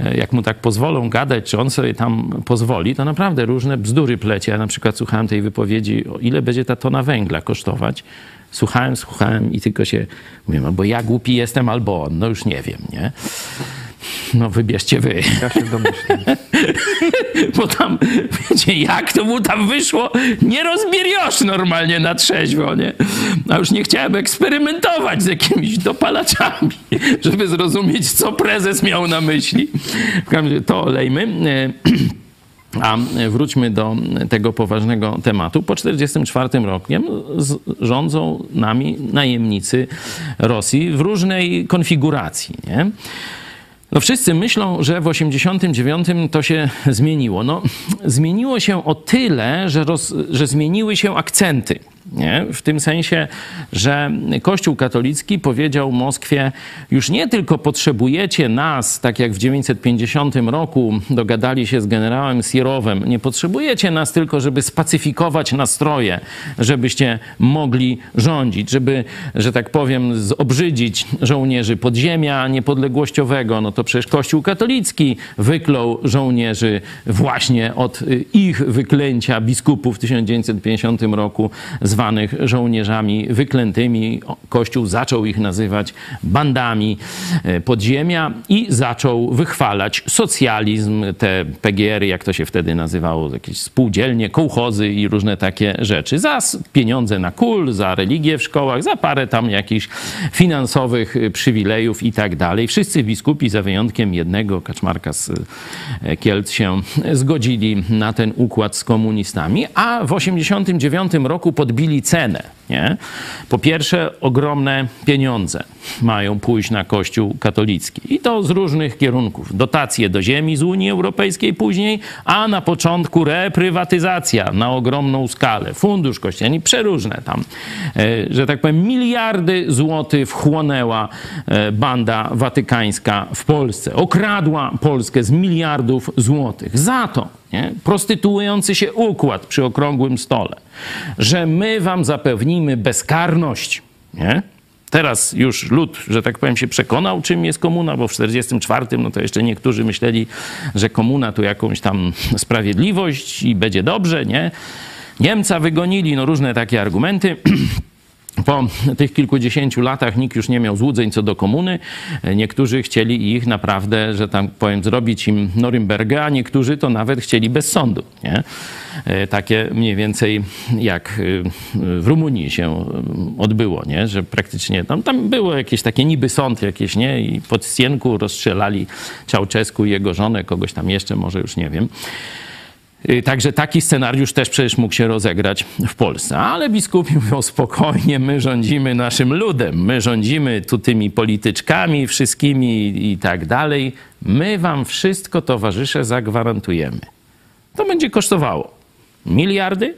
e, jak mu tak pozwolą gadać, czy on sobie tam pozwoli, to naprawdę różne bzdury plecie. Ja na przykład słuchałem tej wypowiedzi, o ile będzie ta tona węgla kosztować. Słuchałem, słuchałem i tylko się mówię, albo ja głupi jestem, albo on, no już nie wiem, nie? No wybierzcie wy. Ja się domyślam. Bo tam, wiecie, jak to mu tam wyszło, nie rozbieriosz normalnie na trzeźwo, nie? A już nie chciałem eksperymentować z jakimiś dopalaczami, żeby zrozumieć, co prezes miał na myśli. W każdym razie to olejmy. A wróćmy do tego poważnego tematu. Po 1944 roku rządzą nami najemnicy Rosji w różnej konfiguracji. Nie? No wszyscy myślą, że w 89 to się zmieniło. No, zmieniło się o tyle, że, roz, że zmieniły się akcenty. Nie? W tym sensie, że Kościół katolicki powiedział Moskwie, już nie tylko potrzebujecie nas, tak jak w 950 roku dogadali się z generałem Sierowem, nie potrzebujecie nas tylko, żeby spacyfikować nastroje, żebyście mogli rządzić, żeby, że tak powiem, zobrzydzić żołnierzy podziemia niepodległościowego. No to przecież Kościół katolicki wyklął żołnierzy właśnie od ich wyklęcia biskupów w 1950 roku zwanych żołnierzami wyklętymi. Kościół zaczął ich nazywać bandami e, podziemia i zaczął wychwalać socjalizm, te PGR-y, jak to się wtedy nazywało, jakieś spółdzielnie, kołchozy i różne takie rzeczy. Za pieniądze na kul, za religię w szkołach, za parę tam jakichś finansowych e, przywilejów i tak dalej. Wszyscy biskupi, za wyjątkiem jednego, Kaczmarka z e, Kielc, się zgodzili na ten układ z komunistami, a w 89 roku podbili cenę. Nie? Po pierwsze, ogromne pieniądze mają pójść na Kościół katolicki i to z różnych kierunków. Dotacje do ziemi z Unii Europejskiej później, a na początku reprywatyzacja na ogromną skalę. Fundusz kościelny, przeróżne tam, e, że tak powiem, miliardy złotych wchłonęła e, banda watykańska w Polsce. Okradła Polskę z miliardów złotych. Za to nie? prostytuujący się układ przy okrągłym stole, że my wam zapewnimy bezkarność. Nie? Teraz już lud, że tak powiem, się przekonał, czym jest komuna, bo w 1944 no to jeszcze niektórzy myśleli, że komuna to jakąś tam sprawiedliwość i będzie dobrze, nie? Niemca wygonili, no różne takie argumenty. Po tych kilkudziesięciu latach nikt już nie miał złudzeń co do komuny. Niektórzy chcieli ich naprawdę, że tak powiem, zrobić im Norymberga, a niektórzy to nawet chcieli bez sądu. Nie? Takie mniej więcej jak w Rumunii się odbyło, nie? że praktycznie tam, tam było jakieś takie niby sąd jakieś, nie? I pod Stienku rozstrzelali Czałczesku i jego żonę, kogoś tam jeszcze, może już nie wiem. Y, także taki scenariusz też przecież mógł się rozegrać w Polsce. Ale biskupi mówią spokojnie, my rządzimy naszym ludem, my rządzimy tu tymi polityczkami wszystkimi i tak dalej. My wam wszystko, towarzysze, zagwarantujemy. To będzie kosztowało miliardy,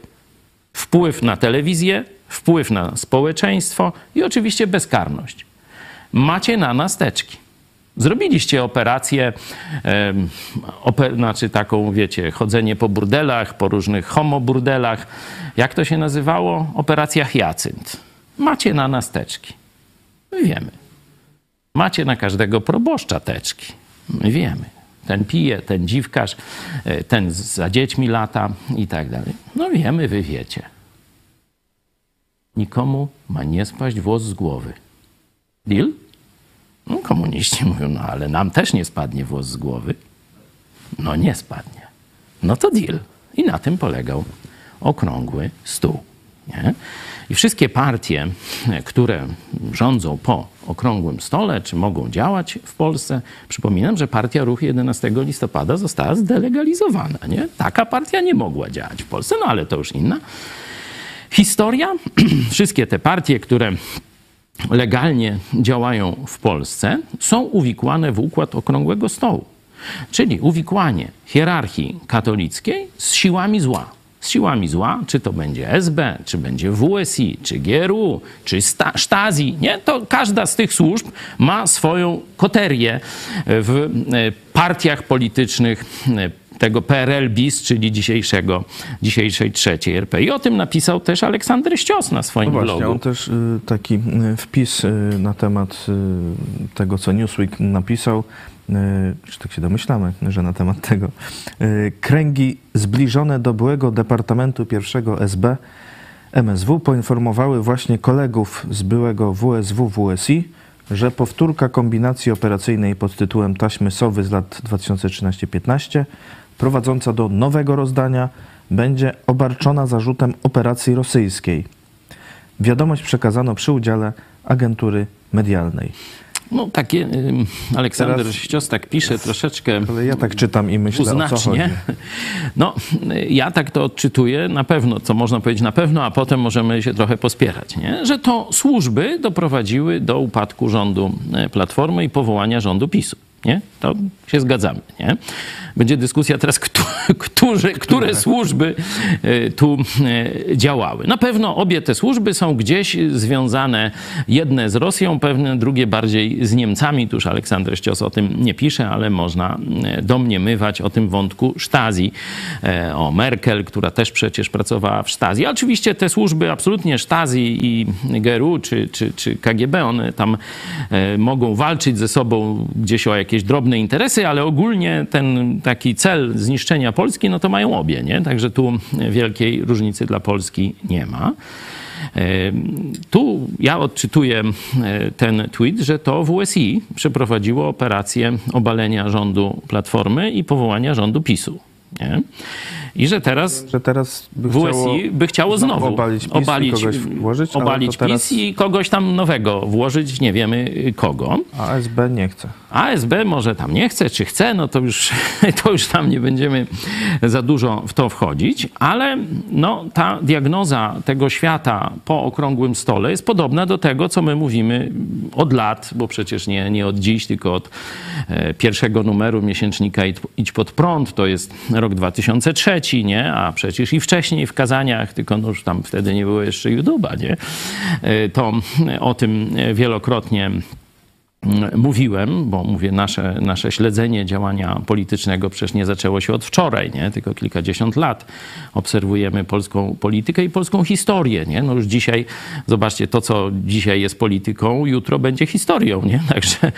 wpływ na telewizję, wpływ na społeczeństwo i oczywiście bezkarność. Macie na nas teczki. Zrobiliście operację, oper, znaczy taką, wiecie, chodzenie po burdelach, po różnych homoburdelach. Jak to się nazywało? Operacja Hyacynt. Macie na nas teczki. My wiemy. Macie na każdego proboszcza teczki. My wiemy. Ten pije, ten dziwkarz, e, ten za dziećmi lata i tak dalej. No wiemy, wy wiecie. Nikomu ma nie spaść włos z głowy. Deal? No, komuniści mówią, no ale nam też nie spadnie włos z głowy. No nie spadnie. No to deal. I na tym polegał okrągły stół. Nie? I wszystkie partie, które rządzą po okrągłym stole, czy mogą działać w Polsce, przypominam, że partia Ruch 11 listopada została zdelegalizowana. Nie? Taka partia nie mogła działać w Polsce, no ale to już inna historia. Wszystkie te partie, które legalnie działają w Polsce, są uwikłane w układ okrągłego stołu. Czyli uwikłanie hierarchii katolickiej z siłami zła. Z siłami zła, czy to będzie SB, czy będzie WSI, czy GRU, czy Stasi, nie? To każda z tych służb ma swoją koterię w e, partiach politycznych e, tego PRL BIS, czyli dzisiejszego, dzisiejszej trzeciej RP. I o tym napisał też Aleksander Ścios na swoim no właśnie, blogu. On też y, taki y, wpis y, na temat tego, co Newsweek napisał, czy tak się domyślamy, że na temat tego. Kręgi zbliżone do byłego Departamentu pierwszego SB MSW poinformowały właśnie kolegów z byłego WSW-WSI, że powtórka kombinacji operacyjnej pod tytułem Taśmy Sowy z lat 2013-15 prowadząca do nowego rozdania będzie obarczona zarzutem operacji rosyjskiej. Wiadomość przekazano przy udziale agentury medialnej. No takie, y, Aleksander Teraz, Ścios tak pisze troszeczkę Ale ja tak czytam i myślę, uznacznie. o co chodzi. No, ja tak to odczytuję na pewno, co można powiedzieć na pewno, a potem możemy się trochę pospierać, nie? że to służby doprowadziły do upadku rządu e, Platformy i powołania rządu PiSu. Nie? To się zgadzamy, nie? Będzie dyskusja teraz, którzy, które służby e, tu e, działały. Na pewno obie te służby są gdzieś związane, jedne z Rosją, pewne drugie bardziej z Niemcami. Tuż Aleksander Ścios o tym nie pisze, ale można e, domniemywać o tym wątku Stasi, o Merkel, która też przecież pracowała w Stasi. Oczywiście te służby absolutnie Stasi i GRU czy, czy, czy KGB, one tam mogą walczyć ze sobą gdzieś o jakieś drobne interesy, ale ogólnie ten taki cel zniszczenia Polski, no to mają obie, nie? Także tu wielkiej różnicy dla Polski nie ma. Tu ja odczytuję ten tweet, że to WSI przeprowadziło operację obalenia rządu Platformy i powołania rządu PiSu. Nie? I że teraz, że teraz by WSI chciało by chciało znowu obalić, PiS obalić, i kogoś włożyć, obalić teraz... PiS i kogoś tam nowego włożyć, nie wiemy kogo. A SB nie chce. ASB może tam nie chce, czy chce, no to już, to już tam nie będziemy za dużo w to wchodzić, ale no, ta diagnoza tego świata po okrągłym stole jest podobna do tego, co my mówimy od lat, bo przecież nie, nie od dziś, tylko od e, pierwszego numeru miesięcznika Idź pod prąd, to jest rok 2003, nie? A przecież i wcześniej w kazaniach, tylko no już tam wtedy nie było jeszcze YouTube'a, nie? E, to o tym wielokrotnie mówiłem, bo mówię, nasze, nasze śledzenie działania politycznego przecież nie zaczęło się od wczoraj, nie? tylko kilkadziesiąt lat. Obserwujemy polską politykę i polską historię. Nie? No już dzisiaj, zobaczcie, to co dzisiaj jest polityką, jutro będzie historią. Nie? Także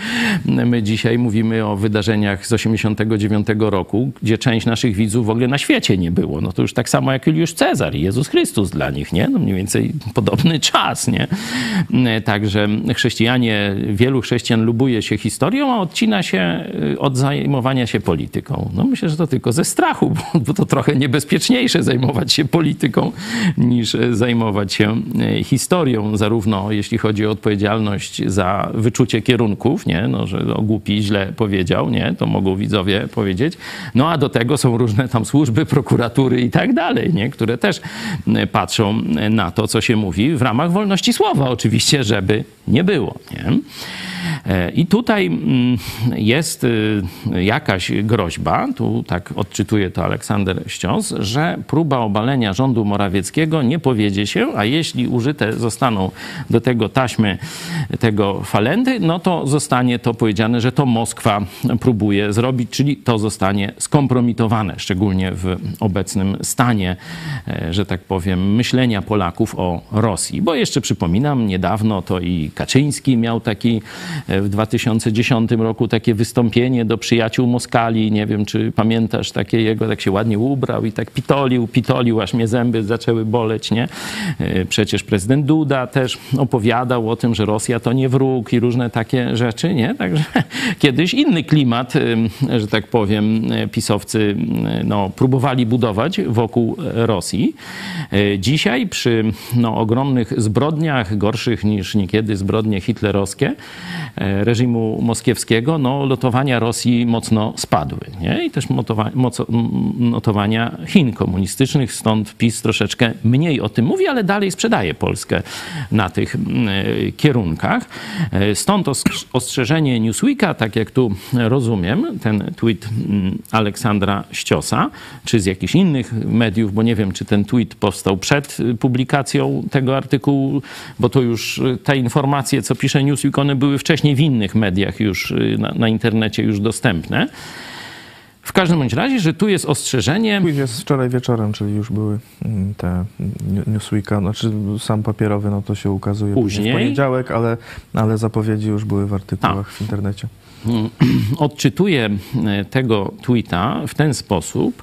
my dzisiaj mówimy o wydarzeniach z 89 roku, gdzie część naszych widzów w ogóle na świecie nie było. No to już tak samo jak Juliusz Cezar i Jezus Chrystus dla nich, nie? No mniej więcej podobny czas, nie? Także chrześcijanie, wielu chrześcijan chrześcijan lubuje się historią, a odcina się y, od zajmowania się polityką. No myślę, że to tylko ze strachu, bo to trochę niebezpieczniejsze zajmować się polityką niż y, zajmować się y, historią, zarówno jeśli chodzi o odpowiedzialność za wyczucie kierunków, nie? No, że o głupi źle powiedział, nie? To mogą widzowie powiedzieć. No a do tego są różne tam służby, prokuratury i tak dalej, nie? Które też patrzą na to, co się mówi w ramach wolności słowa oczywiście, żeby nie było, nie? I tutaj mm, jest y, jakaś groźba, tu tak odczytuje to Aleksander Ściąs, że próba obalenia rządu Morawieckiego nie powiedzie się, a jeśli użyte zostaną do tego taśmy tego falendy, no to zostanie to powiedziane, że to Moskwa próbuje zrobić, czyli to zostanie skompromitowane, szczególnie w obecnym stanie, e, że tak powiem, myślenia Polaków o Rosji. Bo jeszcze przypominam, niedawno to i Kaczyński miał taki e, w 2010 roku takie wystąpienie do przyjaciół Moskali. Nie wiem, czy pamiętasz takie jego, tak się ładnie ubrał i tak pitolił, pitolił, aż mnie zęby zaczęły boleć, nie? E, przecież prezydent Duda też opowiadał o tym, że Rosja to nie wróg i różne takie rzeczy, nie? Także kiedyś inny klimat, że tak powiem, pisowcy no, próbowali budować wokół Rosji. E, dzisiaj przy no, ogromnych zbrodniach, gorszych niż niekiedy zbrodnie hitlerowskie, E, reżimu moskiewskiego, no, lotowania Rosji mocno spadły. Nie? I też notowania Chin komunistycznych, stąd PiS troszeczkę mniej o tym mówi, ale dalej sprzedaje Polskę na tych e, kierunkach. E, stąd ostrzeżenie Newsweeka, tak jak tu rozumiem, ten tweet Aleksandra Ściosa, czy z jakichś innych mediów, bo nie wiem, czy ten tweet powstał przed publikacją tego artykułu, bo to już te informacje, co pisze Newsweek, one były wcześniej wcześniej w innych mediach już y, na, na internecie już dostępne. W każdym bądź razie, że tu jest ostrzeżenie. Quiz jest wczoraj wieczorem, czyli już były mm, te Newsweeka, znaczy sam papierowy, no to się ukazuje później, w poniedziałek, ale, ale zapowiedzi już były w artykułach A. w internecie. odczytuję e, tego tweeta w ten sposób,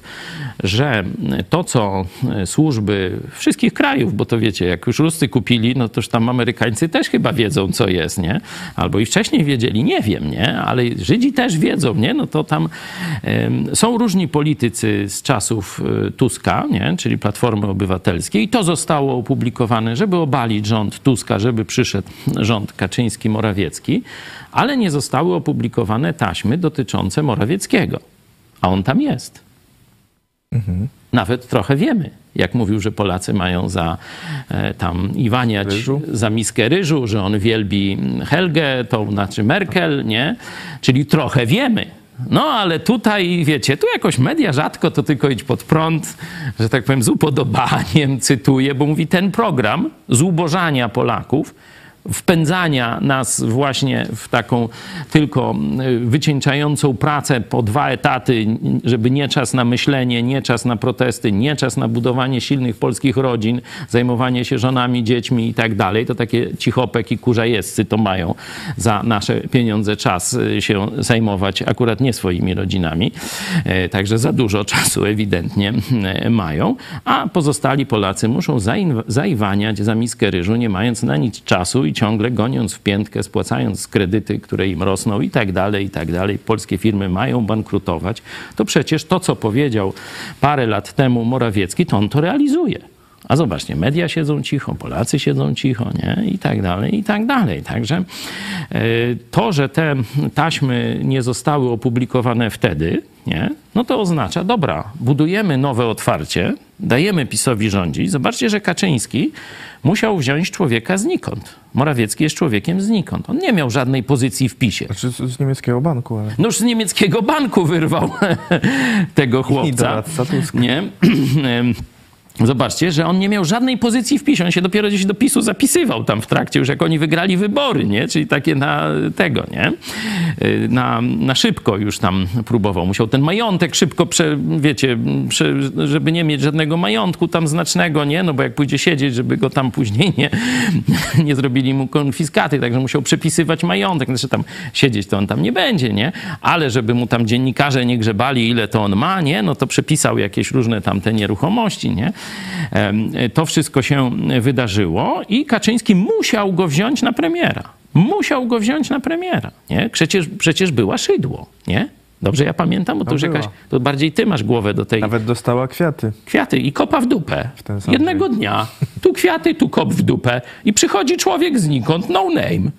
że to, co e, służby wszystkich krajów, bo to wiecie, jak już Ruscy kupili, no toż tam Amerykańcy też chyba wiedzą, co jest, nie? Albo i wcześniej wiedzieli, nie wiem, nie? Ale Żydzi też wiedzą, nie? No to tam są różni politycy z czasów e, Tuska, nie? Czyli Platformy Obywatelskiej i to zostało opublikowane, żeby obalić rząd Tuska, żeby przyszedł rząd Kaczyński-Morawiecki, ale nie zostały opublikowane taśmy dotyczące Morawieckiego. A on tam jest. Mhm. Nawet trochę wiemy, jak mówił, że Polacy mają za e, tam Iwaniać ryżu? za miskę ryżu, że on wielbi Helgę, to znaczy Merkel, nie? Czyli trochę wiemy, No ale tutaj, wiecie, tu jakoś media rzadko to tylko idź pod prąd, że tak powiem, z upodobaniem cytuję, bo mówi ten program zubożania Polaków wpędzania nas właśnie w taką tylko wycieńczającą pracę po dwa etaty, żeby nie czas na myślenie, nie czas na protesty, nie czas na budowanie silnych polskich rodzin, zajmowanie się żonami, dziećmi i tak dalej, to takie cichopek i kurzajescy to mają za nasze pieniądze czas y, się zajmować akurat nie swoimi rodzinami. E, także za dużo czasu ewidentnie y, mają, a pozostali Polacy muszą zaiwaniać za miskę ryżu, nie mając na nic czasu i ciągle goniąc w piętkę, spłacając kredyty, które im rosną i tak dalej, i tak dalej. Polskie firmy mają bankrutować. To przecież to, co powiedział parę lat temu Morawiecki, to on to realizuje. A zobaczcie, media siedzą cicho, Polacy siedzą cicho, nie? I tak dalej, i tak dalej. Także e, to, że te taśmy nie zostały opublikowane wtedy, nie? No to oznacza, dobra, budujemy nowe otwarcie, dajemy PiSowi rządzić. Zobaczcie, że Kaczyński musiał wziąć człowieka znikąd. Morawiecki jest człowiekiem znikąd. On nie miał żadnej pozycji w PiSie. Znaczy z, z niemieckiego banku, ale... No już z niemieckiego banku wyrwał tego chłopca. I doradca Tusk. Nie? Zobaczcie, że on nie miał żadnej pozycji w. On się dopiero gdzieś do PiSu zapisywał tam w trakcie, już jak oni wygrali wybory, nie? Czyli takie na tego, nie? Y, na, na szybko już tam próbował. Musiał ten majątek szybko, prze, wiecie, prze, żeby nie mieć żadnego majątku tam znacznego, nie? No bo jak pójdzie siedzieć, żeby go tam później nie, nie zrobili mu konfiskaty, także musiał przepisywać majątek. Znaczy tam siedzieć to on tam nie będzie, nie? Ale żeby mu tam dziennikarze nie grzebali, ile to on ma, nie? No to przepisał jakieś różne tam te nieruchomości, nie? To wszystko się wydarzyło i Kaczyński musiał go wziąć na premiera. Musiał go wziąć na premiera. Nie? Przecież, przecież była szydło, nie? Dobrze ja pamiętam, bo to no już jakaś, to bardziej ty masz głowę do tej... Nawet dostała kwiaty. Kwiaty i kopa w dupę. W Jednego dnia. Tu kwiaty, tu kop w dupę. I przychodzi człowiek znikąd, no name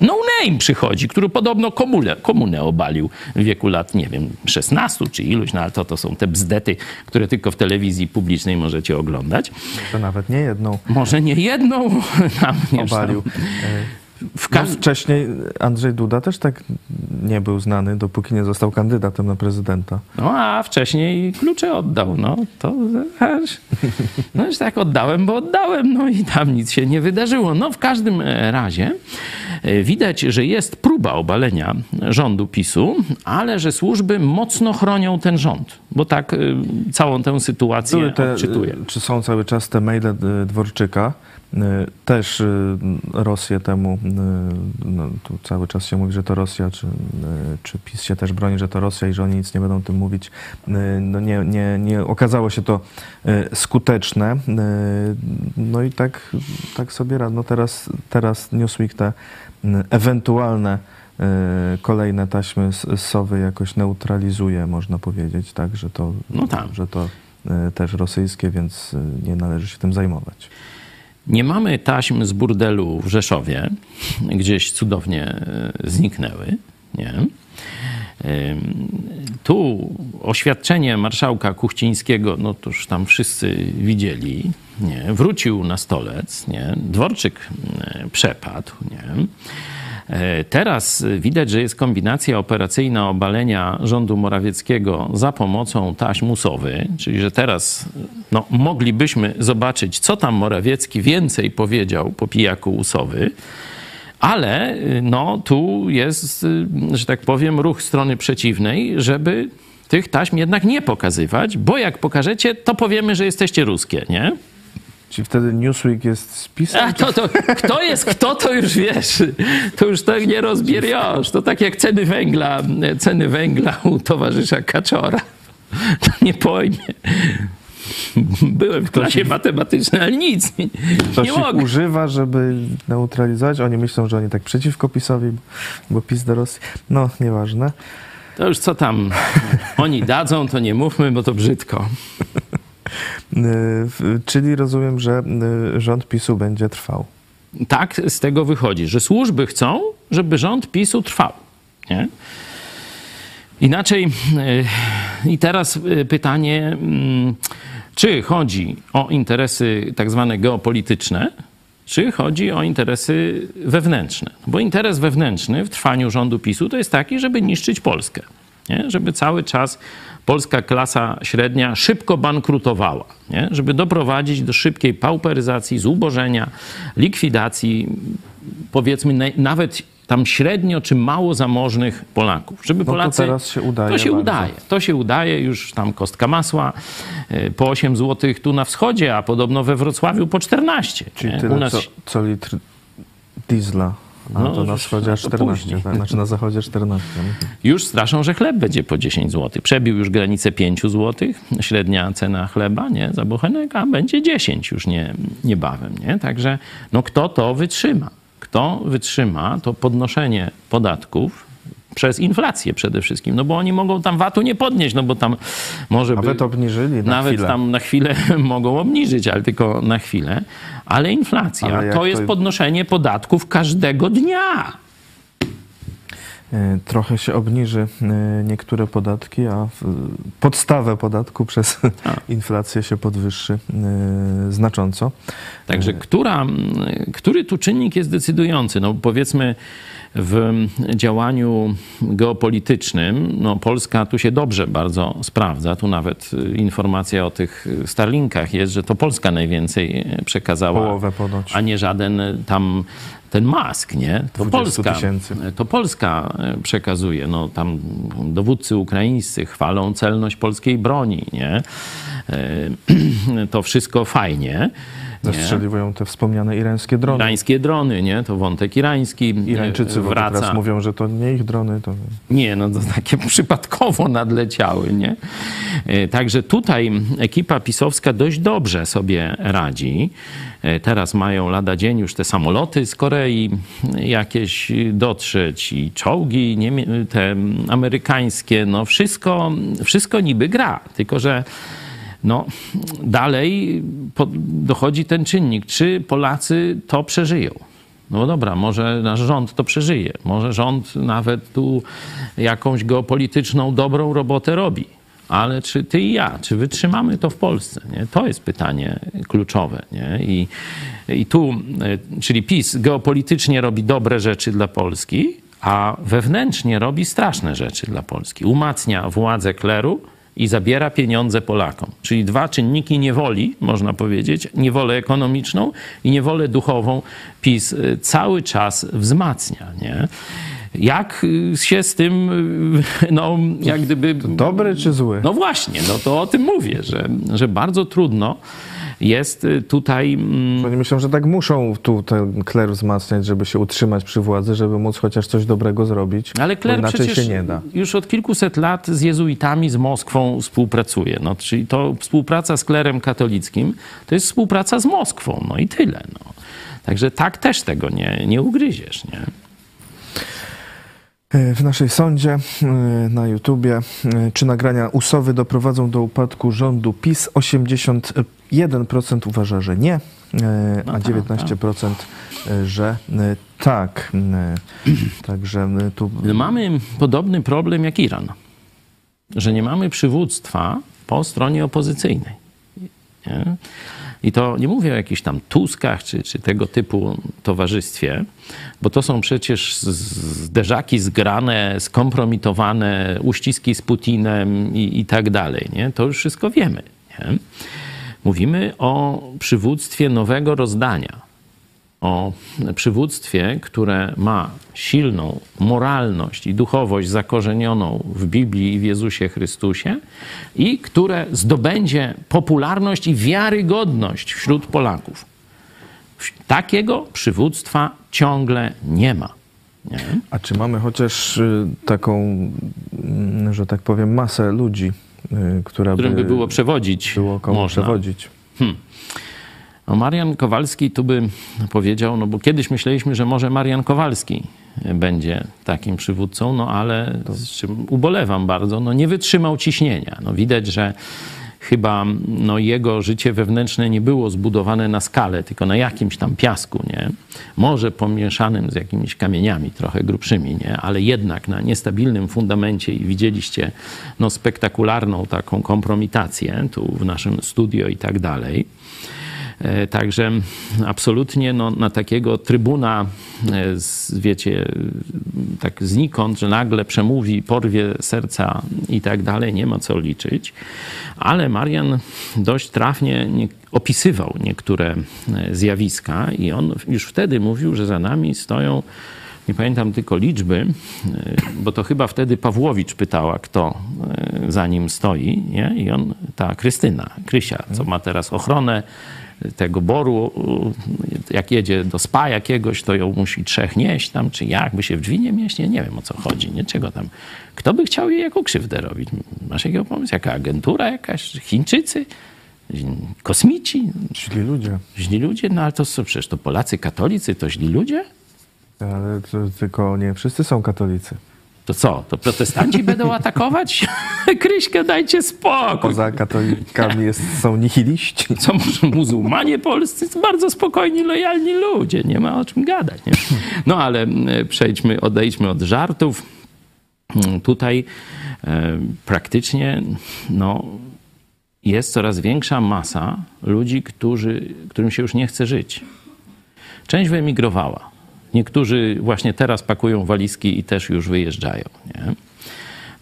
no name przychodzi, który podobno komunę, komunę obalił w wieku lat, nie wiem, 16 czy iluś, no ale to, to są te bzdety, które tylko w telewizji publicznej możecie oglądać. To nawet nie jedną. Może nie jedną. Tam, obalił. Tam. W no, wcześniej Andrzej Duda też tak nie był znany, dopóki nie został kandydatem na prezydenta. No a wcześniej klucze oddał. No to aż, no już tak oddałem, bo oddałem. No i tam nic się nie wydarzyło. No w każdym razie e, widać, że jest próba obalenia rządu PiSu, ale że służby mocno chronią ten rząd, bo tak e, całą tę sytuację te, odczytuję. Czy są cały czas te maile e, Dworczyka? Y, też y, Rosję temu, y, no, tu cały czas się mówi, że to Rosja, czy, czy PiS się też broni, że to Rosja i że oni nic nie będą tym mówić. No nie, nie, nie okazało się to skuteczne. No i tak, tak sobie rad. No teraz, teraz Newsweek te ewentualne kolejne taśmy Sowy jakoś neutralizuje, można powiedzieć, tak, że to, no tak. że to też rosyjskie, więc nie należy się tym zajmować. Nie mamy taśm z burdelu w Rzeszowie, gdzieś cudownie e, zniknęły. Nie? Tu oświadczenie marszałka Kuchcińskiego, no to już tam wszyscy widzieli, nie? wrócił na stolec, nie? Dworczyk przepadł. Nie? E, teraz widać, że jest kombinacja operacyjna obalenia rządu Morawieckiego za pomocą taśm musowy, czyli że teraz no, moglibyśmy zobaczyć, co tam Morawiecki więcej powiedział po pijaku usowy. Ale no, tu jest, że tak powiem, ruch strony przeciwnej, żeby tych taśm jednak nie pokazywać, bo jak pokażecie, to powiemy, że jesteście ruskie, nie? Czyli wtedy Newsweek jest spisem? A to, to, kto jest kto, to już wiesz. To już tak nie rozbierasz. To tak jak ceny węgla, ceny węgla u towarzysza Kaczora. To nie pojmie. Byłem w klasie matematycznej, ale nic. Nie, to nie się mogę. używa, żeby neutralizować. Oni myślą, że oni tak przeciwko PiSowi, bo PiS do Rosji. No, nieważne. To już co tam oni dadzą, to nie mówmy, bo to brzydko. Y, czyli rozumiem, że y, rząd PiSu będzie trwał. Tak z tego wychodzi, że służby chcą, żeby rząd PiSu trwał. Nie? Inaczej, y, i teraz pytanie, mm, czy chodzi o interesy tak zwane geopolityczne, czy chodzi o interesy wewnętrzne? Bo interes wewnętrzny w trwaniu rządu PiSu to jest taki, żeby niszczyć Polskę. nie? żeby cały czas polska klasa średnia szybko bankrutowała, nie? żeby doprowadzić do szybkiej pauperyzacji, zubożenia, likwidacji, powiedzmy nawet tam średnio czy mało zamożnych Polaków. Żeby No to Polacy. teraz się udaje To się bardzo. udaje. To się udaje, już tam kostka masła y, po 8 zł tu na wschodzie, a podobno we Wrocławiu po 14. Czyli nie? tyle, U nas co, co litr diesla. A No, to na wschodzie to 14, później. tak? Znaczy na zachodzie 14. już straszą, że chleb będzie po 10 zł. Przebił już granicę 5 zł, średnia cena chleba, nie, za bochenek, a będzie 10 już nie, niebawem, nie? Także no kto to wytrzyma? Kto wytrzyma to podnoszenie podatków przez inflację przede wszystkim, no bo oni mogą tam VAT-u nie podnieść, no bo tam może by... Nawet obniżyli na Nawet chwilę. tam na chwilę mogą obniżyć, ale tylko na chwilę. Ale inflacja Ale to to- jest podnoszenie podatków każdego dnia. E, Trochę się obniży e, niektóre podatki, a podstawę podatku przez inflację się podwyższy e, znacząco. Także która, który tu czynnik jest decydujący? No powiedzmy w działaniu geopolitycznym, no Polska tu się dobrze bardzo sprawdza. Tu nawet informacja o tych Starlinkach jest, że to Polska najwięcej przekazała, Połowę ponoć. a nie żaden ten ten Musk, nie? To 20 Polska, tysięcy. to Polska e, przekazuje. No, tam dowódcy ukraińscy chwalą celność polskiej broni, nie? E, To wszystko fajnie. Nie? Zastrzeliwują te wspomniane irańskie drony. Irańskie drony, nie? To wątek irański e, Irańczycy wraca. teraz mówią, że to nie ich drony, to Nie, no to takie przypadkowo nadleciały, nie? E, Także tutaj ekipa pisowska dość dobrze sobie radzi. E, Teraz mają lada dzień już te samoloty z Korei jakieś dotrzeć i czołgi te amerykańskie, no wszystko, wszystko niby gra, tylko że no, dalej dochodzi ten czynnik, czy Polacy to przeżyją. No dobra, może nasz rząd to przeżyje. Może rząd nawet tu jakąś geopolityczną dobrą robotę robi. Ale czy ty i ja, czy wytrzymamy to w Polsce? Nie? To jest pytanie kluczowe. Nie? I, I tu, e, czyli PiS geopolitycznie robi dobre rzeczy dla Polski, a wewnętrznie robi straszne rzeczy dla Polski. Umacnia władzę kleru i zabiera pieniądze Polakom. Czyli dwa czynniki niewoli, można powiedzieć, niewolę ekonomiczną i niewolę duchową PiS y, cały czas wzmacnia. Nie? Jak się z tym, no, jak gdyby... dobry czy zły? No właśnie, no to o tym mówię, że, że bardzo trudno jest y, tutaj... mm, Oni myślą, że tak muszą tu ten kler wzmacniać, żeby się utrzymać przy władzy, żeby móc chociaż coś dobrego zrobić. Ale Kler inaczej przecież się nie da. już od kilkuset lat z jezuitami, z Moskwą współpracuje. No, czyli to współpraca z klerem katolickim to jest współpraca z Moskwą. No i tyle. No. Także tak też tego nie, nie ugryziesz. Nie? E, W naszej sądzie e, na YouTubie, e, czy nagrania usowy doprowadzą do upadku rządu PiS? 81% uważa, że nie, No a tak, 19% e, że tak. Także tu Mamy podobny problem jak Iran, że nie mamy przywództwa po stronie opozycyjnej. Nie? I to nie mówię o jakichś tam Tuskach czy, czy tego typu towarzystwie, bo to są przecież zderzaki zgrane, skompromitowane, uściski z Putinem i, i tak dalej. Nie? To już wszystko wiemy. Nie? Mówimy o przywództwie nowego rozdania o przywództwie, które ma silną moralność i duchowość zakorzenioną w Biblii i w Jezusie Chrystusie i które zdobędzie popularność i wiarygodność wśród Polaków. Takiego przywództwa ciągle nie ma. Nie? A czy mamy chociaż y, taką, mm, że tak powiem, masę ludzi, y, która Którym by by było przewodzić było komu można. przewodzić? No Marian Kowalski tu by powiedział, no bo kiedyś myśleliśmy, że może Marian Kowalski będzie takim przywódcą, no ale z czym ubolewam bardzo, no nie wytrzymał ciśnienia. No widać, że chyba no, jego życie wewnętrzne nie było zbudowane na skalę, tylko na jakimś tam piasku, nie? Może pomieszanym z jakimiś kamieniami trochę grubszymi, nie? Ale jednak na niestabilnym fundamencie i widzieliście no, spektakularną taką kompromitację tu w naszym studio i tak dalej. E, także absolutnie no, na takiego trybuna, e, z, wiecie, tak znikąd, że nagle przemówi, porwie serca i tak dalej, nie ma co liczyć. Ale Marian dość trafnie nie, opisywał niektóre e, zjawiska i on już wtedy mówił, że za nami stoją nie pamiętam tylko liczby, bo to chyba wtedy Pawłowicz pytała, kto za nim stoi, nie? i on, ta Krystyna, Krysia, co ma teraz ochronę tego boru, jak jedzie do spa jakiegoś, to ją musi trzech nieść tam, czy jak, by się w drzwi nie mieść, nie, wiem o co chodzi, nie, czego tam. Kto by chciał jej jako krzywdę robić? Masz jakiego pomysłu? Jaka agentura jakaś? Chińczycy? Kosmici? Źli ludzie. Źli ludzie? No ale to co, przecież to Polacy katolicy, to źli ludzie? Ale to, tylko nie wszyscy są katolicy. To co? To protestanci będą atakować? Kryśkę, dajcie spokój. Poza katolikami jest, są nihiliści. Co może muzułmanie polscy? To bardzo spokojni, lojalni ludzie. Nie ma o czym gadać. Nie? No ale przejdźmy, odejdźmy od żartów. Tutaj e, praktycznie no, jest coraz większa masa ludzi, którzy, którym się już nie chce żyć. Część wyemigrowała. Niektórzy właśnie teraz pakują walizki i też już wyjeżdżają. Nie?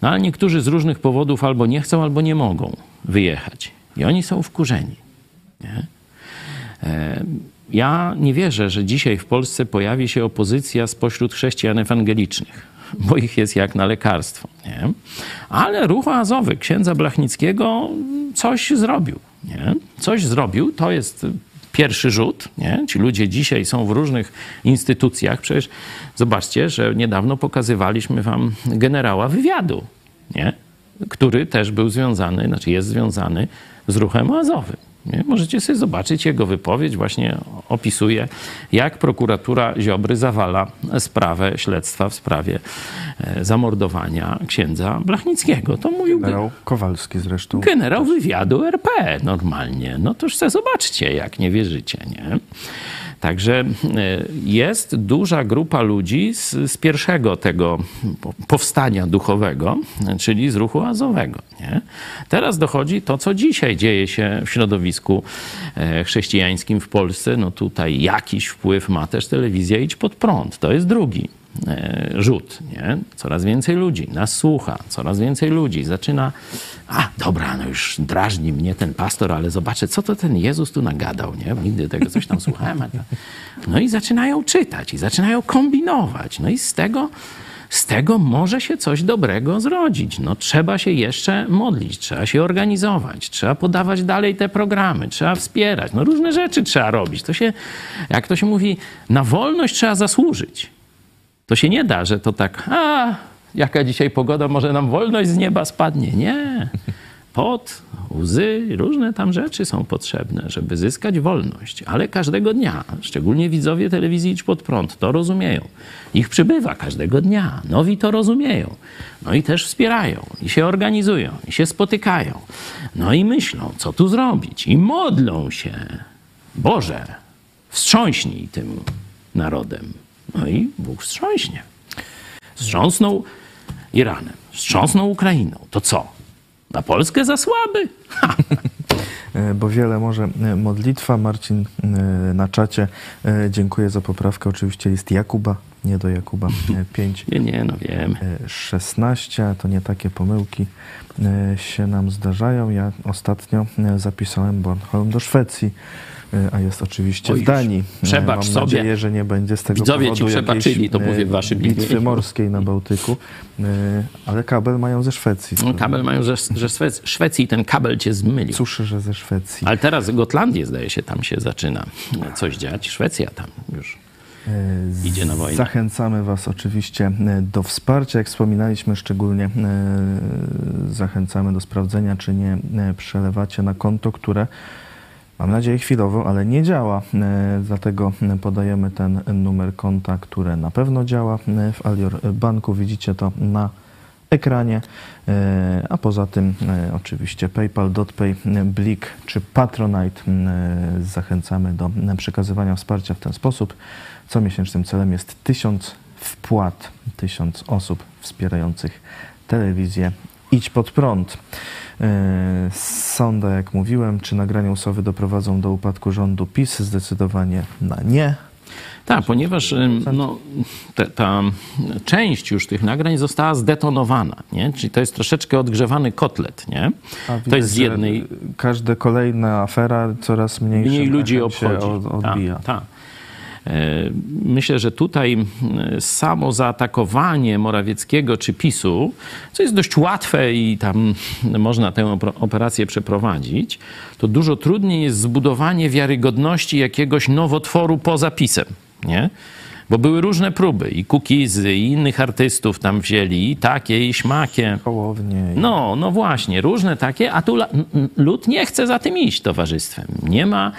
No ale niektórzy z różnych powodów albo nie chcą, albo nie mogą wyjechać. I oni są wkurzeni. Nie? E, ja nie wierzę, że dzisiaj w Polsce pojawi się opozycja spośród chrześcijan ewangelicznych, bo ich jest jak na lekarstwo. Nie? Ale ruch azowy księdza Blachnickiego coś zrobił. Nie? Coś zrobił, to jest pierwszy rzut. Nie? Ci ludzie dzisiaj są w różnych instytucjach. Przecież zobaczcie, że niedawno pokazywaliśmy wam generała wywiadu, nie? który też był związany, znaczy jest związany z ruchem azowym. Możecie sobie zobaczyć jego wypowiedź, właśnie opisuje, jak prokuratura Ziobry zawala sprawę śledztwa w sprawie e, zamordowania księdza Blachnickiego. To mówił generał Kowalski zresztą. Generał wywiadu RP normalnie. No toż se zobaczcie, jak nie wierzycie, nie? Także e, jest duża grupa ludzi z, z, pierwszego tego powstania duchowego, czyli z ruchu azowego. Nie? Teraz dochodzi to, co dzisiaj dzieje się w środowisku e, chrześcijańskim w Polsce. No tutaj jakiś wpływ ma też telewizja Idź Pod Prąd. To jest drugi rzut. Nie? Coraz więcej ludzi nas słucha, coraz więcej ludzi zaczyna a dobra, no już drażni mnie ten pastor, ale zobaczę, co to ten Jezus tu nagadał, nie? Nigdy tego coś tam słuchałem. No i zaczynają czytać i zaczynają kombinować. No i z tego, z tego może się coś dobrego zrodzić. No trzeba się jeszcze modlić, trzeba się organizować, trzeba podawać dalej te programy, trzeba wspierać. No różne rzeczy trzeba robić. To się, jak to się mówi, na wolność trzeba zasłużyć. To się nie da, że to tak, a jaka dzisiaj pogoda, może nam wolność z nieba spadnie. Nie. Pot, łzy, różne tam rzeczy są potrzebne, żeby zyskać wolność, ale każdego dnia, szczególnie widzowie telewizji Idź Pod Prąd, to rozumieją. Ich przybywa każdego dnia, nowi to rozumieją. No i też wspierają, i się organizują, i się spotykają. No i myślą, co tu zrobić, i modlą się. Boże, wstrząśnij tym narodem. No i Bóg wstrząśnie. Wstrząsnął Iranem, wstrząsnął Ukrainą. To co? Na Polskę za słaby? E, bo wiele może e, modlitwa. Marcin e, na czacie dziękuję za poprawkę. Oczywiście jest Jakuba, nie do Jakuba 5. Nie, nie, no wiem. 16, to nie takie pomyłki się nam zdarzają. Ja ostatnio zapisałem Bornholm do Szwecji a jest oczywiście Oj, w Danii. Przebacz Mam sobie. nadzieję, że nie będzie z tego Widzowie powodu ci przebaczyli, to mówię w waszym bitwy morskiej na Bałtyku, ale kabel mają ze Szwecji. No, kabel mają ze, ze Szwecji, ten kabel cię zmylił. Cóż, że ze Szwecji. Ale teraz Gotlandię zdaje się, tam się zaczyna coś dziać. Szwecja tam już idzie na wojnę. Zachęcamy Was oczywiście do wsparcia. Jak wspominaliśmy, szczególnie zachęcamy do sprawdzenia, czy nie przelewacie na konto, które mam nadzieję chwilowo, ale nie działa. E, dlatego podajemy ten numer konta, które na pewno działa e, w Alior Banku. Widzicie to na ekranie, e, a poza tym oczywiście PayPal, DotPay, Blik czy Patronite. Zachęcamy do przekazywania wsparcia w ten sposób. Comiesięcznym celem jest tysiąc wpłat, tysiąc osób wspierających telewizję Idź pod prąd. E, Sonda, jak mówiłem, czy nagrania usowe doprowadzą do upadku rządu PiS? Zdecydowanie na nie. Tak, ponieważ no, te, ta część już tych nagrań została zdetonowana, nie? Czyli to jest troszeczkę odgrzewany kotlet, nie? A To jest z jednej... Każda kolejna afera coraz Mniej ludzi echem się obchodzi. od, odbija. Tak, tak. E, Myślę, że tutaj samo zaatakowanie Morawieckiego czy PiSu, co jest dość łatwe i tam można tę operację przeprowadzić, to dużo trudniej jest zbudowanie wiarygodności jakiegoś nowotworu poza PiSem, nie? Bo były różne próby i Kukizy, i innych artystów tam wzięli, i takie, i śmakie. Hołownie. No, no właśnie, różne takie, a tu lud nie chce za tym iść towarzystwem. Nie ma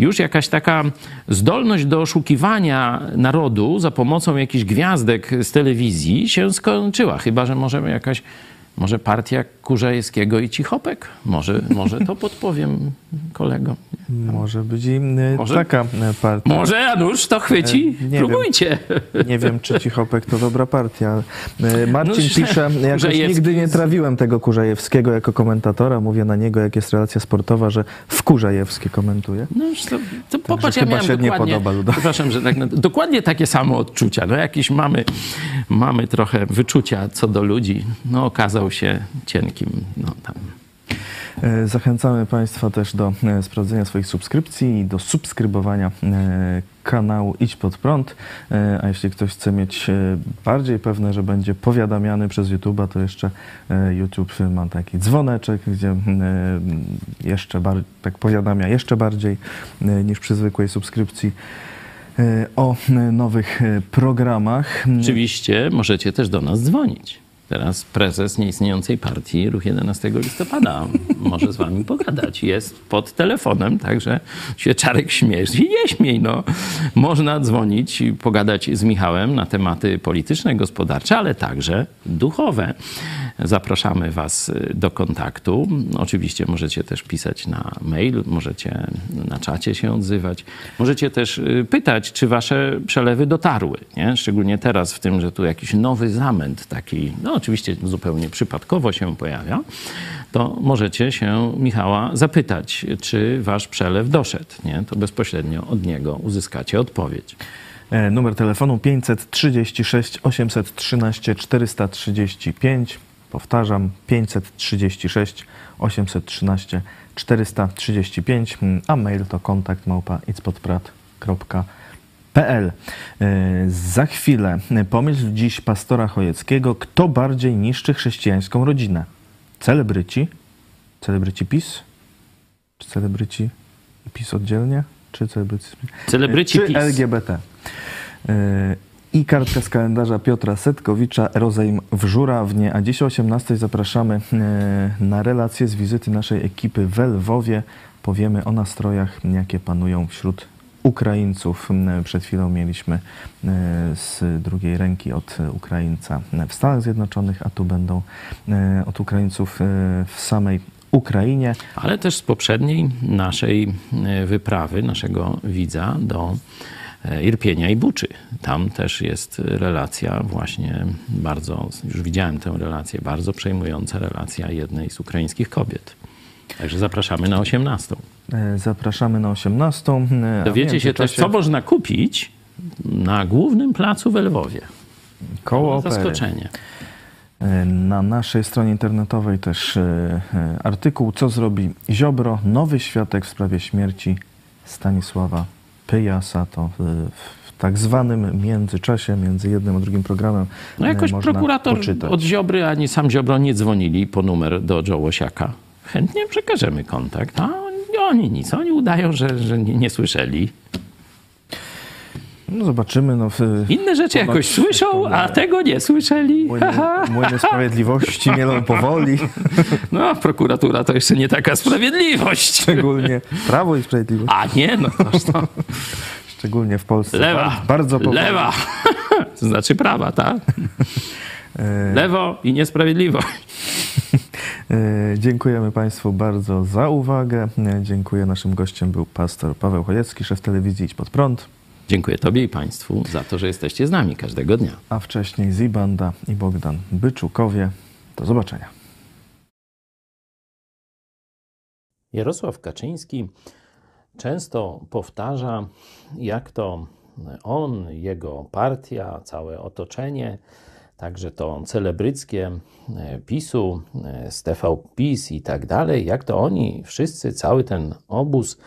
już jakaś taka zdolność do oszukiwania narodu za pomocą jakichś gwiazdek z telewizji się skończyła. Chyba, że możemy jakaś, może partia Kurzajewskiego i Cichopek? Może, może to podpowiem kolegom. Może być y, Może? taka partia. Może Janusz to chwyci? E, nie Próbujcie. Nie wiem, czy Cichopek to dobra partia. Y, Marcin No, pisze, jakoś Kurzajewski nigdy nie trawiłem tego Kurzajewskiego jako komentatora. Mówię na niego, jak jest relacja sportowa, że w Kurzajewskie komentuje. No już to, to popatrz, ja chyba miałem się nie dokładnie, podoba ludowi. przepraszam, że tak, na- dokładnie takie samo odczucia. No jakieś mamy, mamy trochę wyczucia co do ludzi. No okazał się cienkim, no tam. E, Zachęcamy Państwa też do e, sprawdzenia swoich subskrypcji i do subskrybowania e, kanału Idź Pod Prąd. A jeśli ktoś chce mieć bardziej pewne, że będzie powiadamiany przez YouTube'a, to jeszcze YouTube ma taki dzwoneczek, gdzie jeszcze tak powiadamia jeszcze bardziej niż przy zwykłej subskrypcji o nowych programach. Oczywiście możecie też do nas dzwonić. Teraz prezes nieistniejącej partii Ruch 11 listopada może z wami pogadać. Jest pod telefonem, także się Czarek śmiesz i nie śmiej. No. Można dzwonić i pogadać z Michałem na tematy polityczne, gospodarcze, ale także duchowe. Zapraszamy was do kontaktu. Oczywiście możecie też pisać na mail, możecie na czacie się odzywać. Możecie też y, pytać, czy wasze przelewy dotarły. Nie? Szczególnie teraz w tym, że tu jakiś nowy zamęt taki, no oczywiście zupełnie przypadkowo się pojawia, to możecie się Michała zapytać, czy wasz przelew doszedł. Nie? To bezpośrednio od niego uzyskacie odpowiedź. E, Numer telefonu 536 813 435. Powtarzam, 536 813 435, mm, a mail to kontakt małpa itspodprat.pl. E, Za chwilę e, pomyśl dziś pastora Chojeckiego, kto bardziej niszczy chrześcijańską rodzinę? Celebryci? Celebryci PiS? Czy celebryci PiS oddzielnie? Czy celebryci? Celebryci czy PiS. LGBT. I kartka z kalendarza Piotra Setkowicza, Rozejm w nie. A dziś o 18 zapraszamy yy, na relację z wizyty naszej ekipy w Lwowie. Powiemy o nastrojach, jakie panują wśród Ukraińców. Przed chwilą mieliśmy yy, z drugiej ręki od Ukraińca w Stanach Zjednoczonych, a tu będą yy, od Ukraińców w samej Ukrainie. ale też z poprzedniej naszej e, wyprawy, naszego widza do e, Irpienia i Buczy. Tam też jest relacja właśnie bardzo, już widziałem tę relację, bardzo przejmująca relacja jednej z ukraińskich kobiet. Także zapraszamy na 18. Yy, Zapraszamy na 18. yy, a w Dowiecie się też, co można kupić na głównym placu w Lwowie. koło. Zaskoczenie. Na naszej stronie internetowej też e, e, artykuł Co zrobi Ziobro? Nowy świadek w sprawie śmierci Stanisława Pyjasa. To e, w tak zwanym międzyczasie, między jednym a drugim programem No e, jakoś można prokurator poczytać. od Ziobry, ani sam Ziobro nie dzwonili po numer do Joe Łosiaka. Chętnie przekażemy kontakt. A oni- oni nic, oni udają, że, że nie, nie słyszeli. No zobaczymy. No, w, Inne rzeczy jakoś słyszą, a tego nie słyszeli. młyny, sprawiedliwości mielą powoli, No, prokuratura to jeszcze nie taka sprawiedliwość. szczególnie Prawo i Sprawiedliwość, A nie, no toż to szczególnie w Polsce. lewa. Bar- Bardzo powoli. Lewa. To znaczy prawa, tak? E, Lewo i niesprawiedliwość. E, Dziękujemy Państwu bardzo za uwagę. E, Dziękuję. Naszym gościem był pastor Paweł Chojecki, szef telewizji Idź Pod Prąd, Dziękuję Tobie i Państwu za to, że jesteście z nami każdego dnia. a wcześniej Zibanda i Bogdan Byczukowie. Do zobaczenia. Jarosław Kaczyński często powtarza, jak to on, jego partia, całe otoczenie, także to celebryckie PiSu, z TV PiS i tak dalej, jak to oni wszyscy, cały ten obóz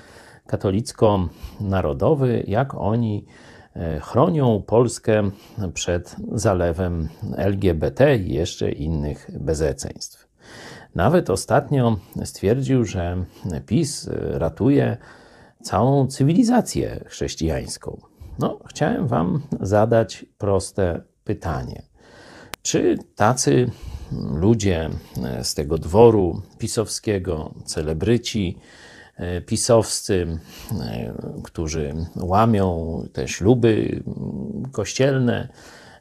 katolicko-narodowy, jak oni e, chronią Polskę przed zalewem LGBT i jeszcze innych bezeceństw. Nawet ostatnio stwierdził, że PiS ratuje całą cywilizację chrześcijańską. No, chciałem Wam zadać proste pytanie. Czy tacy ludzie z tego dworu pisowskiego, celebryci e, pisowscy, e, którzy łamią te śluby kościelne,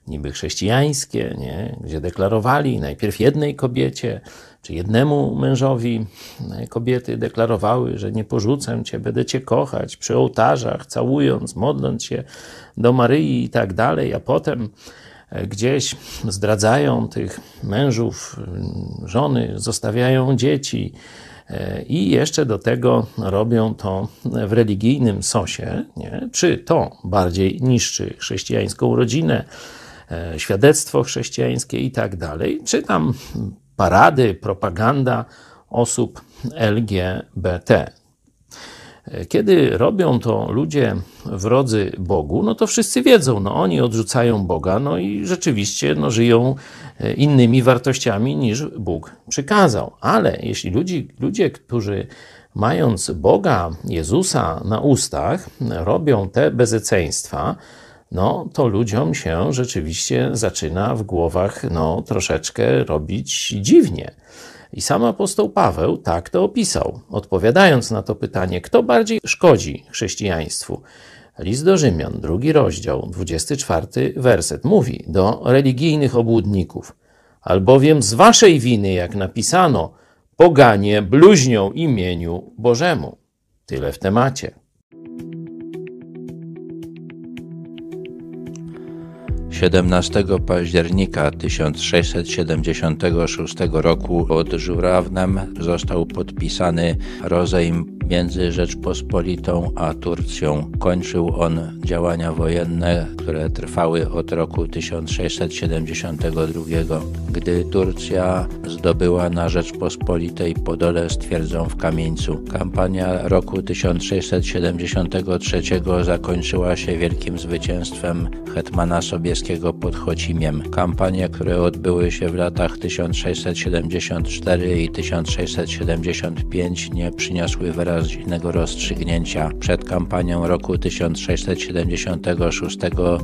niby chrześcijańskie, nie? gdzie deklarowali najpierw jednej kobiecie, czy jednemu mężowi e, kobiety deklarowały, że nie porzucę cię, będę cię kochać przy ołtarzach, całując, modląc się do Maryi i tak dalej, a potem e, gdzieś zdradzają tych mężów, żony, zostawiają dzieci e, i jeszcze do tego robią to w religijnym sosie, nie? czy to bardziej niszczy chrześcijańską rodzinę, świadectwo chrześcijańskie i tak dalej, czy tam parady, propaganda osób LGBT. Kiedy robią to ludzie wrodzy Bogu, no to wszyscy wiedzą, no oni odrzucają Boga, no i rzeczywiście no, żyją e, innymi wartościami niż Bóg przykazał. Ale jeśli ludzi, ludzie, którzy mając Boga, Jezusa na ustach, robią te bezeceństwa, no to ludziom się rzeczywiście zaczyna w głowach no, troszeczkę robić dziwnie. I sam apostoł Paweł tak to opisał, odpowiadając na to pytanie, kto bardziej szkodzi chrześcijaństwu. List do Rzymian, drugi rozdział, 24 werset mówi do religijnych obłudników, albowiem z waszej winy, jak napisano, poganie bluźnią imieniu Bożemu. Tyle w temacie. 17 października 1676 roku pod Żurawnem został podpisany rozejm między Rzeczpospolitą a Turcją. Kończył on działania wojenne, które trwały od roku 1672, gdy Turcja zdobyła na Rzeczpospolitej Podole stwierdzą w Kamieńcu. Kampania roku 1673 zakończyła się wielkim zwycięstwem hetmana Sobieskiego pod Chocimiem. Kampanie, które odbyły się w latach 1674 i 1675 nie przyniosły wyraźnego rozstrzygnięcia. Przed kampanią roku 1676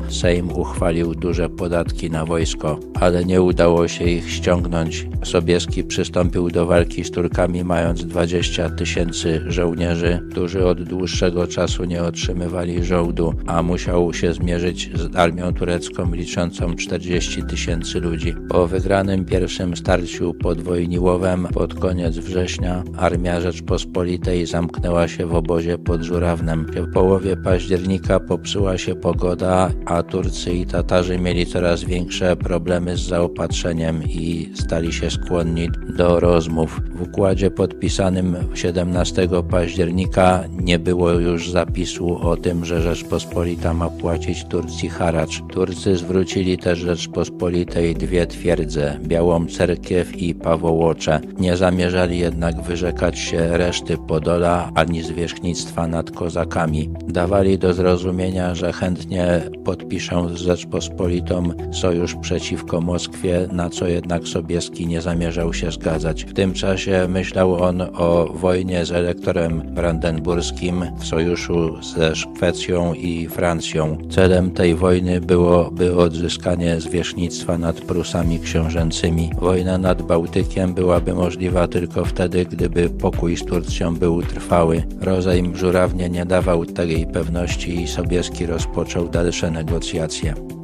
Sejm uchwalił duże podatki na wojsko, ale nie udało się ich ściągnąć. Sobieski przystąpił do walki z Turkami mając 20 tysięcy żołnierzy, którzy od dłuższego czasu nie otrzymywali żołdu, a musiał się zmierzyć z armią turecką liczącą 40 tysięcy ludzi. Po wygranym pierwszym starciu pod Wojniłowem pod koniec września armia Rzeczpospolitej zamknęła się w obozie pod Żurawnem. W połowie października popsuła się pogoda, a Turcy i Tatarzy mieli coraz większe problemy z zaopatrzeniem i stali się skłonni do rozmów. W układzie podpisanym 17 października nie było już zapisu o tym, że Rzeczpospolita ma płacić Turcji haracz. Turcy zwrócili też Rzeczpospolitej dwie twierdze, Białą Cerkiew i Pawołocze. Nie zamierzali jednak wyrzekać się reszty Podola, ani zwierzchnictwa nad kozakami. Dawali do zrozumienia, że chętnie podpiszą z Rzeczpospolitą sojusz przeciwko Moskwie, na co jednak Sobieski nie zamierzał się zgadzać. W tym czasie myślał on o wojnie z elektorem brandenburskim w sojuszu ze Szwecją i Francją. Celem tej wojny byłoby odzyskanie zwierzchnictwa nad Prusami książęcymi. Wojna nad Bałtykiem byłaby możliwa tylko wtedy, gdyby pokój z Turcją był trwały. Rozejm żurawnie nie dawał takiej pewności i Sobieski rozpoczął dalsze negocjacje.